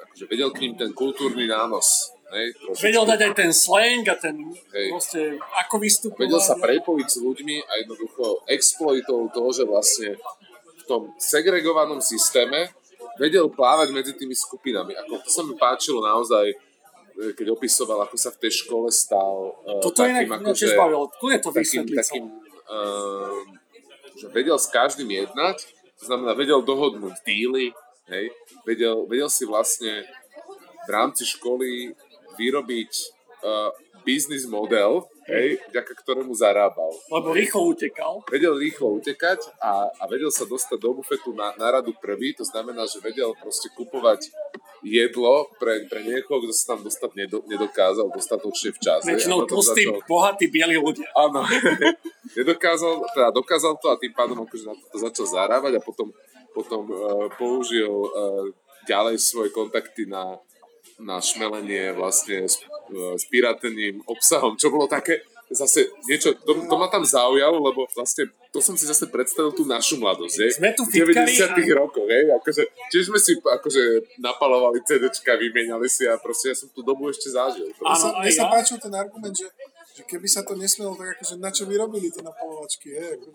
akože vedel k ním ten kultúrny nános. Hej, trošičku. Vedel dať aj ten slang a ten Hej. proste, ako vystupovať. vedel sa prepojiť s ľuďmi a jednoducho exploitoval to, že vlastne v tom segregovanom systéme vedel plávať medzi tými skupinami. Ako to sa mi páčilo naozaj, keď opisoval, ako sa v tej škole stal uh, Toto inak mňa tiež bavilo. Kľudne to takým, takým uh, že vedel s každým jednať, to znamená, vedel dohodnúť díly, hej, vedel, vedel si vlastne v rámci školy vyrobiť uh, biznis model, hej, vďaka ktorému zarábal. Lebo rýchlo utekal. Vedel rýchlo utekať a, a vedel sa dostať do bufetu na, na radu prvý, to znamená, že vedel proste kupovať jedlo pre, pre niekoho, kto sa tam dostať nedo, nedokázal dostatočne včas. hej, a Väčšinou tlstí, začal- bohatí, bieli ľudia. Áno. Nedokázal, teda dokázal to a tým pádom akože na to začal zarábať a potom, potom uh, použil uh, ďalej svoje kontakty na, na šmelenie vlastne s, uh, s pirateným obsahom, čo bolo také zase niečo, to, to ma tam zaujalo, lebo vlastne to som si zase predstavil tú našu mladosť, je? Sme tu v fitkari 90 a- rokoch, hej? Akože, tiež sme si akože napalovali CDčka, vymieniali si a proste ja som tú dobu ešte zažil. Áno, sa, aj mne sa ja. páčil ten argument, že, že keby sa to nesmelo, tak akože na čo vyrobili tie napalovačky, je? Ako...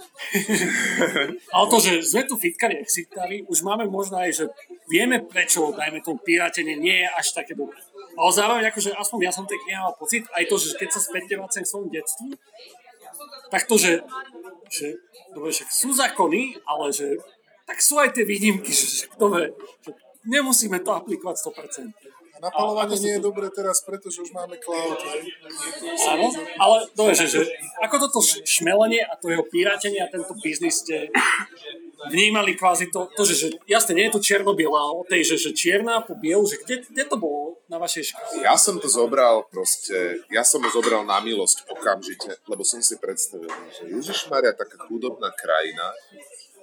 Ale to, že sme tu fitkari exitari, už máme možno aj, že vieme prečo, dajme tomu, pirátenie nie je až také dobré. Ale zároveň, akože aspoň ja som tak nemal pocit, aj to, že keď sa späť vracem v svojom detstvu, tak to, že, že dobre, však sú zákony, ale že tak sú aj tie výnimky, že, že vie, že nemusíme to aplikovať 100%. Napalovanie nie je dobré teraz, pretože už máme cloud. Áno, ale to je, že, že ako toto šmelenie a to jeho pirátenie a tento biznis ste vnímali kvázi to, to že, že jasne, nie je to čierno-biela, ale tej, že, že čierna po bielu, že kde, kde to bolo na vašej škole? Ja som to zobral proste, ja som to zobral na milosť okamžite, lebo som si predstavil, že Ježišmaria, taká chudobná krajina,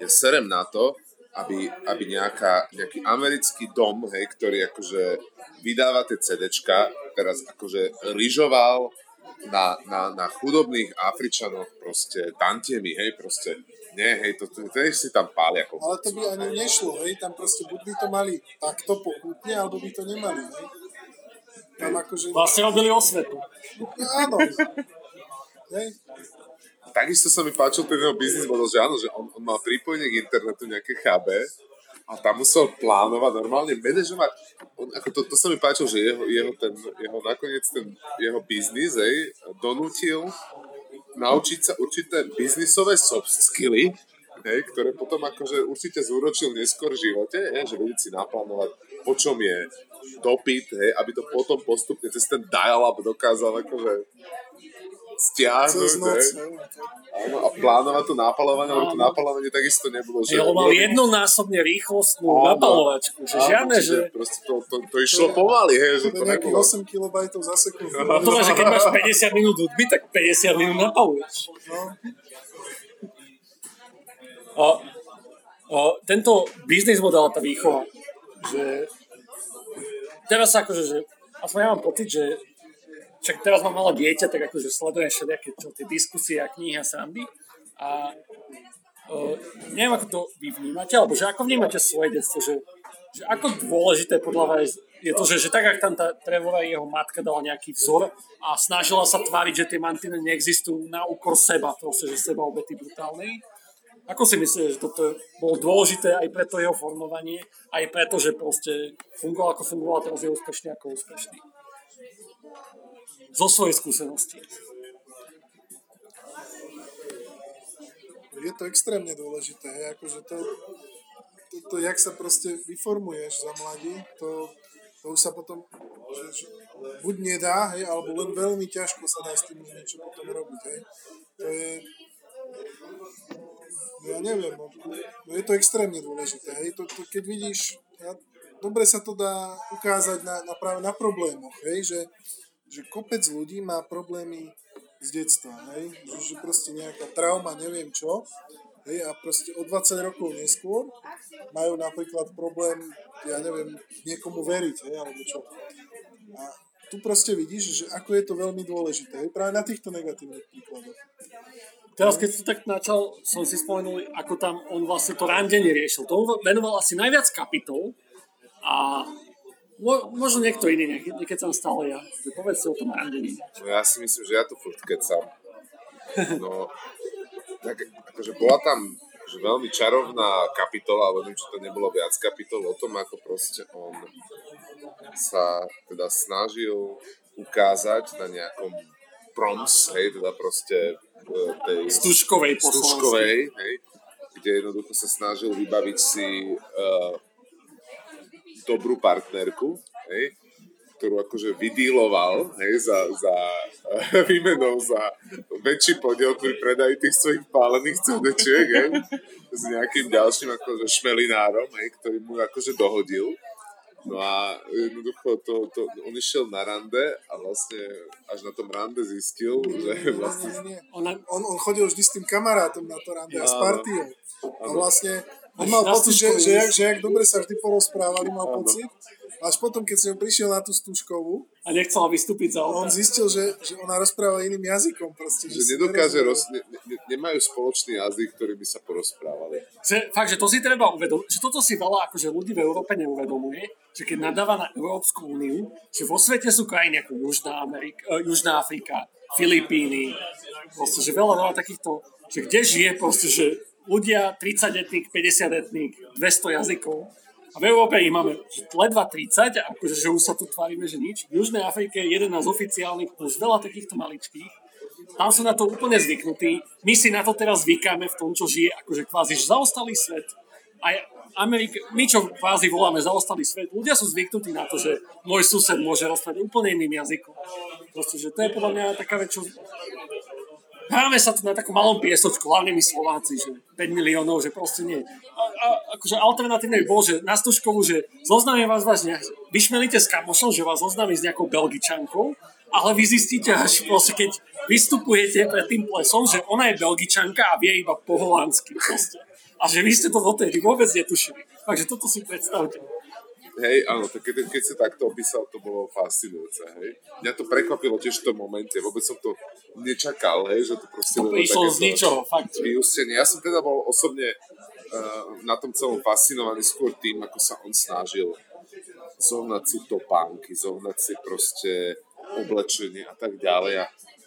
ja serem na to, aby, aby nejaká, nejaký americký dom, hej, ktorý akože vydáva tie CDčka, teraz akože lyžoval na, na, na chudobných Afričanoch proste tantiemi, hej, proste nie, hej, to, to, to, si tam pália. Ako Ale to by ani nešlo, hej, tam proste buď by to mali takto pochutne, alebo by to nemali, hej. Tam akože... Vlastne robili osvetu. Áno. Hej, takisto sa mi páčil ten jeho biznis model, že áno, že on, on mal pripojenie k internetu nejaké KB a tam musel plánovať, normálne manažovať. On, ako to, to sa mi páčilo, že jeho, jeho, ten, jeho nakoniec ten jeho biznis ej, donútil naučiť sa určité biznisové soft skilly, hej, ktoré potom akože určite zúročil neskôr v živote, hej, že vedieť si naplánovať, po čom je dopyt, hej, aby to potom postupne cez ten dial-up dokázal akože stiahnuť. Áno, a plánovať to nápalovanie, lebo to nápalovanie takisto nebolo. Že on mal jednonásobne rýchlostnú napalovačku, že áno, žiadne, že... Proste to, to, to išlo pomaly, hej, že to, nebolo. 8 kB za sekundu. No to že keď máš 50 minút hudby, tak 50 minút napaluješ. No. A, a, tento biznis model, tá výchova, že teraz akože, že aspoň ja mám pocit, že však teraz mám malé dieťa, tak akože sledujem všetky tie diskusie a knihy a srandy. A uh, neviem, ako to vy vnímate, alebo že ako vnímate svoje detstvo, že, že ako dôležité podľa vás je to, že, že tak, ak tam tá Trevora jeho matka dala nejaký vzor a snažila sa tváriť, že tie mantiny neexistujú na úkor seba, proste, že seba obety brutálnej. Ako si myslíte, že toto bolo dôležité aj pre to jeho formovanie, aj preto, že proste fungoval ako fungoval, teraz je úspešný ako úspešný? Zo svojej skúsenosti. Je to extrémne dôležité, akože to, to, to, jak sa proste vyformuješ za mladí, to, to už sa potom že, že, buď nedá, hej, alebo len veľmi ťažko sa dá s tým niečo potom robiť, hej. To je, no ja neviem, no, no je to extrémne dôležité, hej, to, to keď vidíš, ja, dobre sa to dá ukázať na, na práve na problémoch, hej, že že kopec ľudí má problémy z detstva, hej? Že, že proste nejaká trauma, neviem čo, hej? a proste o 20 rokov neskôr majú napríklad problém, ja neviem, niekomu veriť, hej? alebo čo. A tu proste vidíš, že ako je to veľmi dôležité, hej? práve na týchto negatívnych príkladoch. Teraz, keď si tak načal, som si spomenul, ako tam on vlastne to randenie riešil. To venoval asi najviac kapitol a Mo, možno niekto iný, niekedy som stále ja. Povedzte o tom randení. No ja si myslím, že ja to furt kecam. No, tak akože bola tam že veľmi čarovná kapitola, ale neviem, či to nebolo viac kapitol o tom, ako proste on sa teda snažil ukázať na nejakom proms, hej, teda proste e, tej stužkovej, stužkovej hej, kde jednoducho sa snažil vybaviť si uh, dobrú partnerku, hej, ktorú akože vydíloval hej, za, za výmenou za väčší podiel pri predaji tých svojich pálených CD-čiek hej, s nejakým ďalším akože šmelinárom, hej, ktorý mu akože dohodil. No a jednoducho to, to, on išiel na rande a vlastne až na tom rande zistil, že vlastne... On, on chodil vždy s tým kamarátom na to rande a s partiou. A vlastne On mal pocit, že, že, jak, že jak dobre sa vždy porozprávali, mal pocit. Až potom, keď som prišiel na tú Stužkovú, A nechcela vystúpiť za on zistil, že, že ona rozpráva iným jazykom. Proste, Že si nedokáže, roz, ne, ne, nemajú spoločný jazyk, ktorý by sa porozprávali. Že, fakt, že to si treba uvedomiť, že toto si veľa akože ľudí v Európe neuvedomuje, že keď nadáva na Európsku úniu, že vo svete sú krajiny ako Južná, Amerika, uh, Južná Afrika, Filipíny, proste, že veľa, veľa takýchto, že kde žije proste, že ľudia 30 etník, 50 etník, 200 jazykov. A v Európe ich máme ledva 30, a akože, že už sa tu tvárime, že nič. V Južnej Afrike je jeden z oficiálnych, už veľa takýchto maličkých. Tam sú na to úplne zvyknutí. My si na to teraz zvykáme v tom, čo žije, akože kvázi zaostalý svet. A Amerika, my čo kvázi voláme zaostalý svet, ľudia sú zvyknutí na to, že môj sused môže rozprávať úplne iným jazykom. Proste, že to je podľa mňa taká vec, čo Hráme sa tu na takom malom piesočku, hlavne my Slováci, že 5 miliónov, že proste nie. A, a akože alternatívne by bolo, že na Stužkovú, že zoznámim vás nejak, vyšmelíte s kamošom, že vás zoznámi s nejakou belgičankou, ale vy zistíte až proste, keď vystupujete pred tým plesom, že ona je belgičanka a vie iba po holandsky proste. A že vy ste to dotedy vôbec netušili. Takže toto si predstavte. Hej, áno, tak keď, keď si takto opísal, to bolo fascinujúce, hej. Mňa to prekvapilo tiež v tom momente, vôbec som to nečakal, hej, že to proste... To prišlo z ničoho, fakt. Vyústenie. Ja som teda bol osobne uh, na tom celom fascinovaný skôr tým, ako sa on snažil zohnať si topánky, zohnať si proste oblečenie a tak ďalej a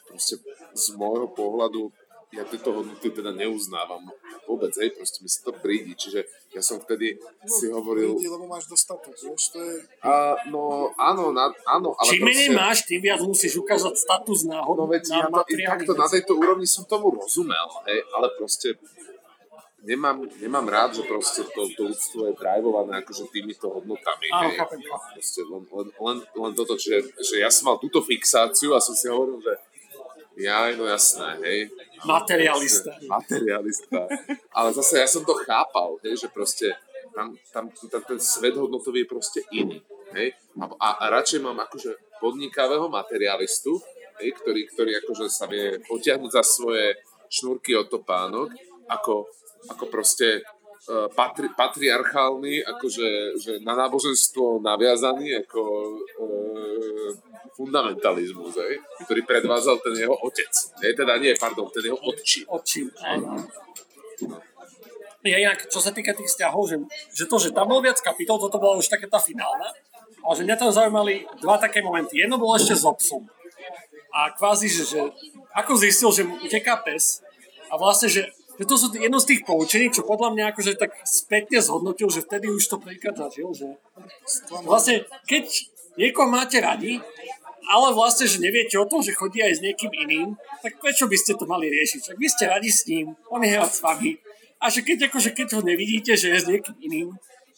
proste z môjho pohľadu ja tieto hodnoty teda neuznávam vôbec, hej, proste mi sa to prídi, čiže ja som vtedy si hovoril, Ľudí, lebo máš dostatok, vieš, to je... a, no áno, na, áno, ale Čím menej proste, máš, tým viac musíš ukázať status náhod no veď ja na to, i materiálnych takto na tejto úrovni som tomu rozumel, hej, ale proste nemám, nemám rád, že proste to, to ľudstvo je drivované akože týmito hodnotami, Áno, chápem. Proste len, len, len, len toto, že, že ja som mal túto fixáciu a som si hovoril, že ja, no jasné, hej. Materialista. Proste, Materialista. Ale zase ja som to chápal, hej, že proste tam, tam, tam ten svet hodnotový je proste iný. Hej? A, a, a radšej mám akože podnikavého materialistu, hej, ktorý, ktorý akože sa vie potiahnuť za svoje šnúrky od topánok, ako, ako proste uh, patri, patriarchálny, akože že na náboženstvo naviazaný ako uh, fundamentalizmus, hej, ktorý predvádzal ten jeho otec. Hej, teda nie, pardon, ten jeho otčín. Očím. Ja inak, čo sa týka tých vzťahov, že, že to, že tam bolo viac kapitol, toto bola už taká tá finálna, ale že mňa tam zaujímali dva také momenty. Jedno bolo ešte s obsom. A kvázi, že, že ako zistil, že mu uteká pes a vlastne, že, že to sú jedno z tých poučení, čo podľa mňa akože tak spätne zhodnotil, že vtedy už to prvýkrát zažil, že vlastne, keď niekoho máte radi, ale vlastne, že neviete o tom, že chodí aj s niekým iným, tak prečo by ste to mali riešiť? Však vy ste radi s ním, on je rád s vami. A že keď, akože, keď ho nevidíte, že je s niekým iným,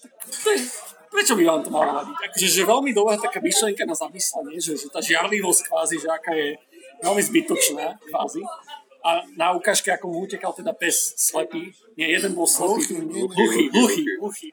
tak to je, prečo by vám to malo vadiť? Akože, že veľmi dobrá taká myšlienka na zamyslenie, že, že tá žiarlivosť kvázi, že aká je veľmi zbytočná kvázi. A na ukážke, ako mu utekal teda pes slepý, nie, jeden bol slepý, Hluchý, hluchý, hluchý.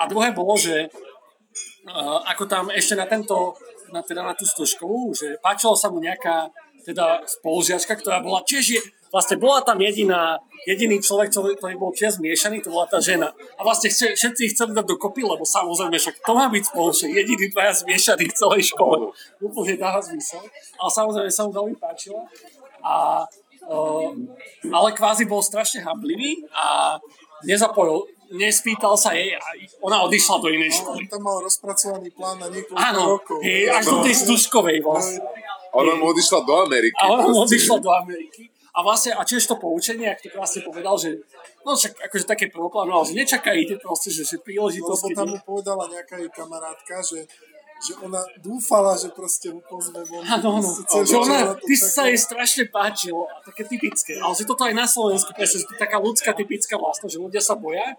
A druhé bolo, že uh, ako tam ešte na tento, na, teda na tú stožkovú, že páčila sa mu nejaká teda spolužiačka, ktorá bola tiež je, vlastne bola tam jediná, jediný človek, ktorý, bol tiež zmiešaný, to bola tá žena. A vlastne chce, všetci ich chceli dať dokopy, lebo samozrejme však to má byť spoločne, jediný dvaja zmiešaní v celej škole. Úplne dáva zmysel. Ale samozrejme sa mu veľmi páčila. A, uh, ale kvázi bol strašne hamblivý a nezapojil, nespýtal sa jej a ona odišla do inej On školy. tam mal rozpracovaný plán na niekoľko Áno, rokov. hej, až do tej stužkovej vlastne. Ona mu odišla do Ameriky. A ona proste. odišla do Ameriky. A vlastne, a tiež to poučenie, ak to krásne povedal, že no však akože také prvoplánové, že nečakajte proste, že, že Lebo príležitosti. tam mu povedala nejaká jej kamarátka, že, že ona dúfala, že proste ho pozve von. Áno, áno. Že ona, ty čakala. sa jej strašne páčilo, také typické. Ale že toto aj na Slovensku, presne, že to je taká ľudská typická vlastnosť, že ľudia sa boja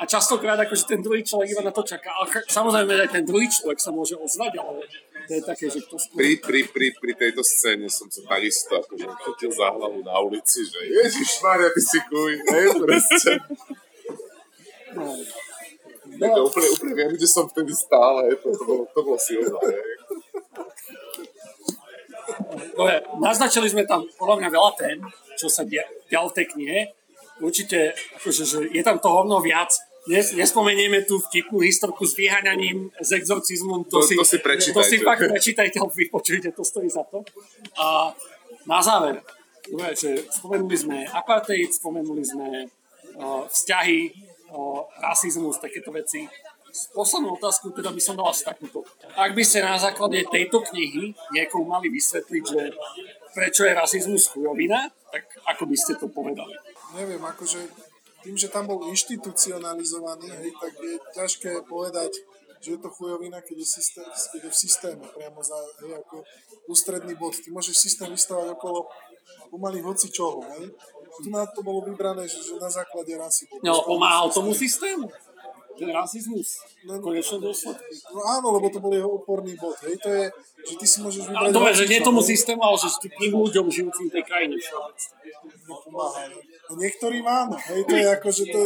a častokrát akože ten druhý človek iba na to čaká. Ch- samozrejme aj ten druhý človek sa môže ozvať, ale to je také, že kto skôr... Pri, pri, pri, pri tejto scéne som sa takisto akože chytil za hlavu na ulici, že Ježiš Maria, ty si kuj, hej, proste. No. To úplne, úplne viem, kde som vtedy stál, hej, to, to, bolo, to bolo silné. Dobre, naznačili sme tam podľa mňa veľa tém, čo sa dia, dialo v tej knihe. určite, akože, že je tam toho hovno viac. Nes, nespomenieme tú vtipnú historku s vyháňaním, s exorcizmom. To, to, si, to si prečítajte. To si fakt prečítajte, vypočujte, to stojí za to. A na záver, že spomenuli sme apartheid, spomenuli sme uh, vzťahy, uh, rasizmus, takéto veci. Poslednú otázku teda by som dal asi takúto. Ak by ste na základe tejto knihy niekomu mali vysvetliť, že prečo je rasizmus chujovina, tak ako by ste to povedali? Neviem, akože tým, že tam bol inštitucionalizovaný, hej, tak je ťažké povedať, že je to chujovina, keď je, systém, keď je v systéme priamo za, hej, ako ústredný bod. Ty môžeš systém vystavať okolo pomaly hoci čoho, hej. Tu na to bolo vybrané, že, že na základe rasy. No, pomáhal tomu systému ten rasizmus no, konečnom dôsledku. No áno, lebo to bol jeho oporný bod, hej, to je, že ty si môžeš vybrať... Ale dobre, že nie tomu systému, ale že tým ľuďom žijúcim v tej krajine Nepomáha. No niektorým áno, hej, to je ako, že to,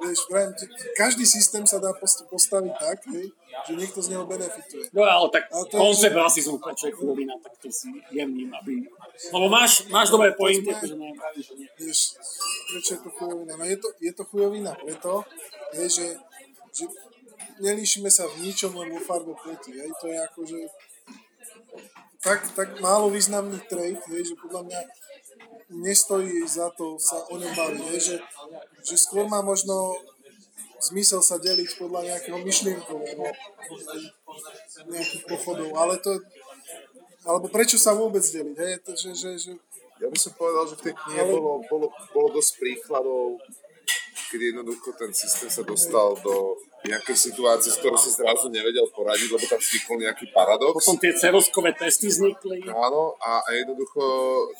vieš, vrajím, každý systém sa dá postaviť tak, hej, že niekto z neho benefituje. No ale tak ale koncept je, rasizmu, prečo je chudobina, tak to si jemným, aby... Lebo máš, máš dobré pointy, akože neviem, že nie. Vieš, prečo je to chujovina? No je to, je to chujovina preto, je, že že nelíšime sa v ničom len vo farbe pleti, hej, to je akože tak, tak málo významný trade, hej, že podľa mňa nestojí za to sa o ňom baviť, hej, že, že skôr má možno zmysel sa deliť podľa nejakého myšlienkového nejakých pochodov, ale to alebo prečo sa vôbec deliť, hej, to, že, že, že ja by som povedal, že v tej knihe ale... bolo, bolo, bolo dosť príkladov kedy jednoducho ten systém sa dostal do nejakej situácie, s ktorou si zrazu nevedel poradiť, lebo tam vznikol nejaký paradox. Potom tie ceroskové testy vznikli. Áno, a, a jednoducho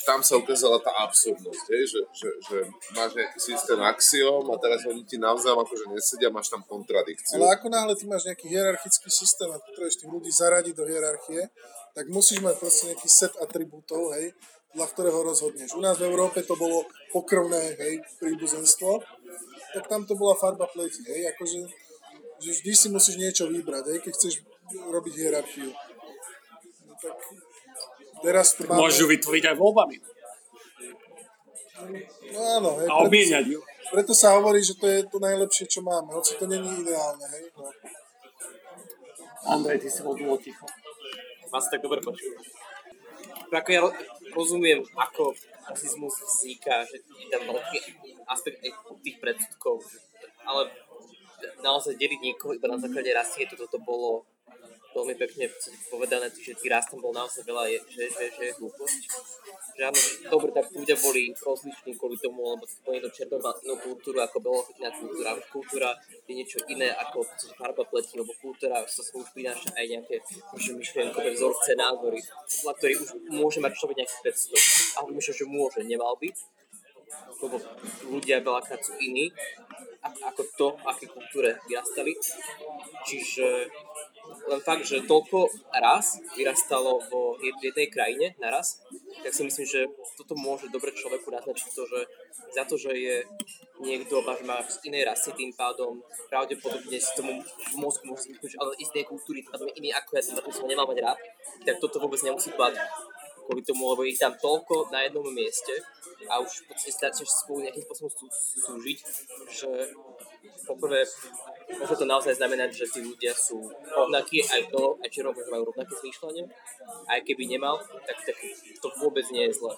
tam sa ukázala tá absurdnosť, je, že, že, že máš nejaký systém axiom a teraz oni ti navzájom akože nesedia, máš tam kontradikciu. Ale ako náhle ty máš nejaký hierarchický systém a potrebuješ tých ľudí zaradiť do hierarchie, tak musíš mať proste nejaký set atribútov, hej, podľa ktorého rozhodneš. U nás v Európe to bolo pokrvné, hej, príbuzenstvo, tak tam to bola farba pleti, hej, akože že vždy si musíš niečo vybrať, hej, keď chceš robiť hierarchiu. No, tak teraz to máme... Môžu vytvoriť aj voľbami. No áno, hej. A obmieniať ju. Preto sa hovorí, že to je to najlepšie, čo máme, hoci to není ideálne, hej. No. Andrej, ty si bol dlho ticho. Vás tak dobre počujem. Ako ja rozumiem, ako rasizmus vzniká, že je tam veľký aspekt aj tých predsudkov, ale naozaj deliť niekoho iba na základe rasy, to toto bolo veľmi pekne povedané, že tý rast tam bol naozaj veľa, je, že, že, že je hlúposť. Že áno, dobre, tak ľudia boli rozliční kvôli tomu, lebo si to červenú kultúru ako belohotná kultúra. Kultúra je niečo iné ako farba pleti, lebo kultúra sa už prináša aj nejaké myšlienkové vzorce, názory, na ktorých už môže mať človek nejaký predstav. A myslím, že môže, nemal by, lebo ľudia veľakrát sú iní ako to, aké kultúre vyrastali. Čiže len fakt, že toľko raz vyrastalo vo jednej krajine naraz, tak si myslím, že toto môže dobre človeku naznačiť to, že za to, že je niekto že má z inej rasy, tým pádom pravdepodobne si tomu v mozgu môže zvyknúť, ale z inej kultúry, tým iný ako ja, tým pádom som nemal mať rád, tak toto vôbec nemusí platiť kvôli tomu, lebo ich tam toľko na jednom mieste a už v podstate stačíš spolu nejakým spôsobom sú, súžiť, že poprvé môže to naozaj znamenať, že tí ľudia sú rovnakí, aj to, aj černo môže majú rovnaké zmýšľanie, aj keby nemal, tak, tak to vôbec nie je zlé.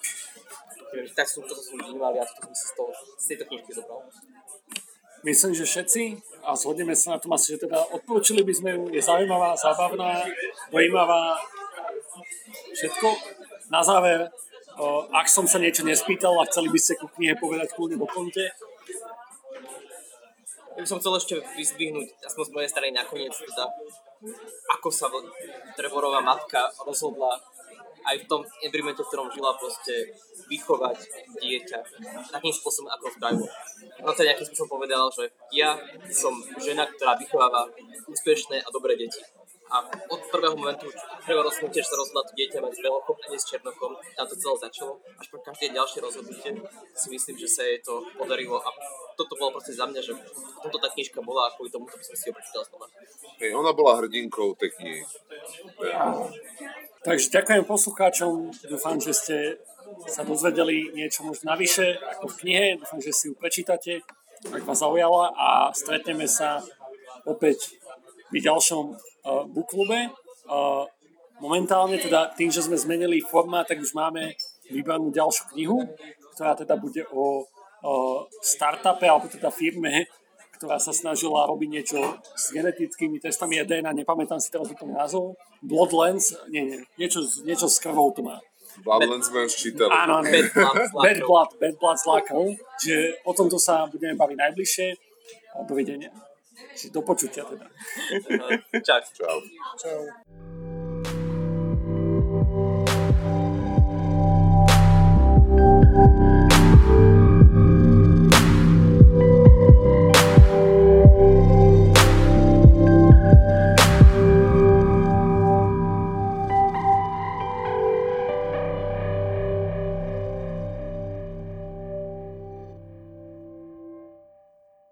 Tak som, toto som vnímal, ja to som si z, toho, z tejto knižky zobral. Myslím, že všetci a zhodneme sa na tom asi, že teda odporúčili by sme ju, je zaujímavá, zábavná, dojímavá, všetko. Na záver, ak som sa niečo nespýtal a chceli by ste ku knihe povedať kľudne do konte, ja by som chcel ešte vyzdvihnúť, aspoň z mojej strany nakoniec, teda, ako sa Trevorová matka rozhodla aj v tom environmente, v ktorom žila, proste vychovať dieťa takým spôsobom, ako spravilo. No to nejakým spôsobom povedala, že ja som žena, ktorá vychováva úspešné a dobré deti a od prvého momentu, prvého rozhodnutia, že sa rozhodla to dieťa mať s veľochom a nie s černochom, tam to celé začalo. Až po každé ďalšie rozhodnutie si myslím, že sa jej to podarilo a toto bolo proste za mňa, že toto tá knižka bola a kvôli tomu to by som si ho prečítal znova. Hej, ona bola hrdinkou tej knihy. Takže ďakujem poslucháčom, dúfam, že ste sa dozvedeli niečo možno navyše ako v knihe. Dúfam, že si ju prečítate, ak vás zaujala a stretneme sa opäť v ďalšom uh, bookklube. Uh, momentálne teda tým, že sme zmenili formát, tak už máme vybranú ďalšiu knihu, ktorá teda bude o, o startupe alebo teda firme, ktorá sa snažila robiť niečo s genetickými testami DNA, nepamätám si teraz úplne názov, Bloodlands, nie, nie, niečo, niečo s krvou to má. Bloodlands sme už čítali. Áno, áno. Bad Blood Bad. Blood, Bad Blood s lákou. Čiže o tomto sa budeme baviť najbližšie. A dovidenia. Do počutia teda. Čau. Čau. Čau.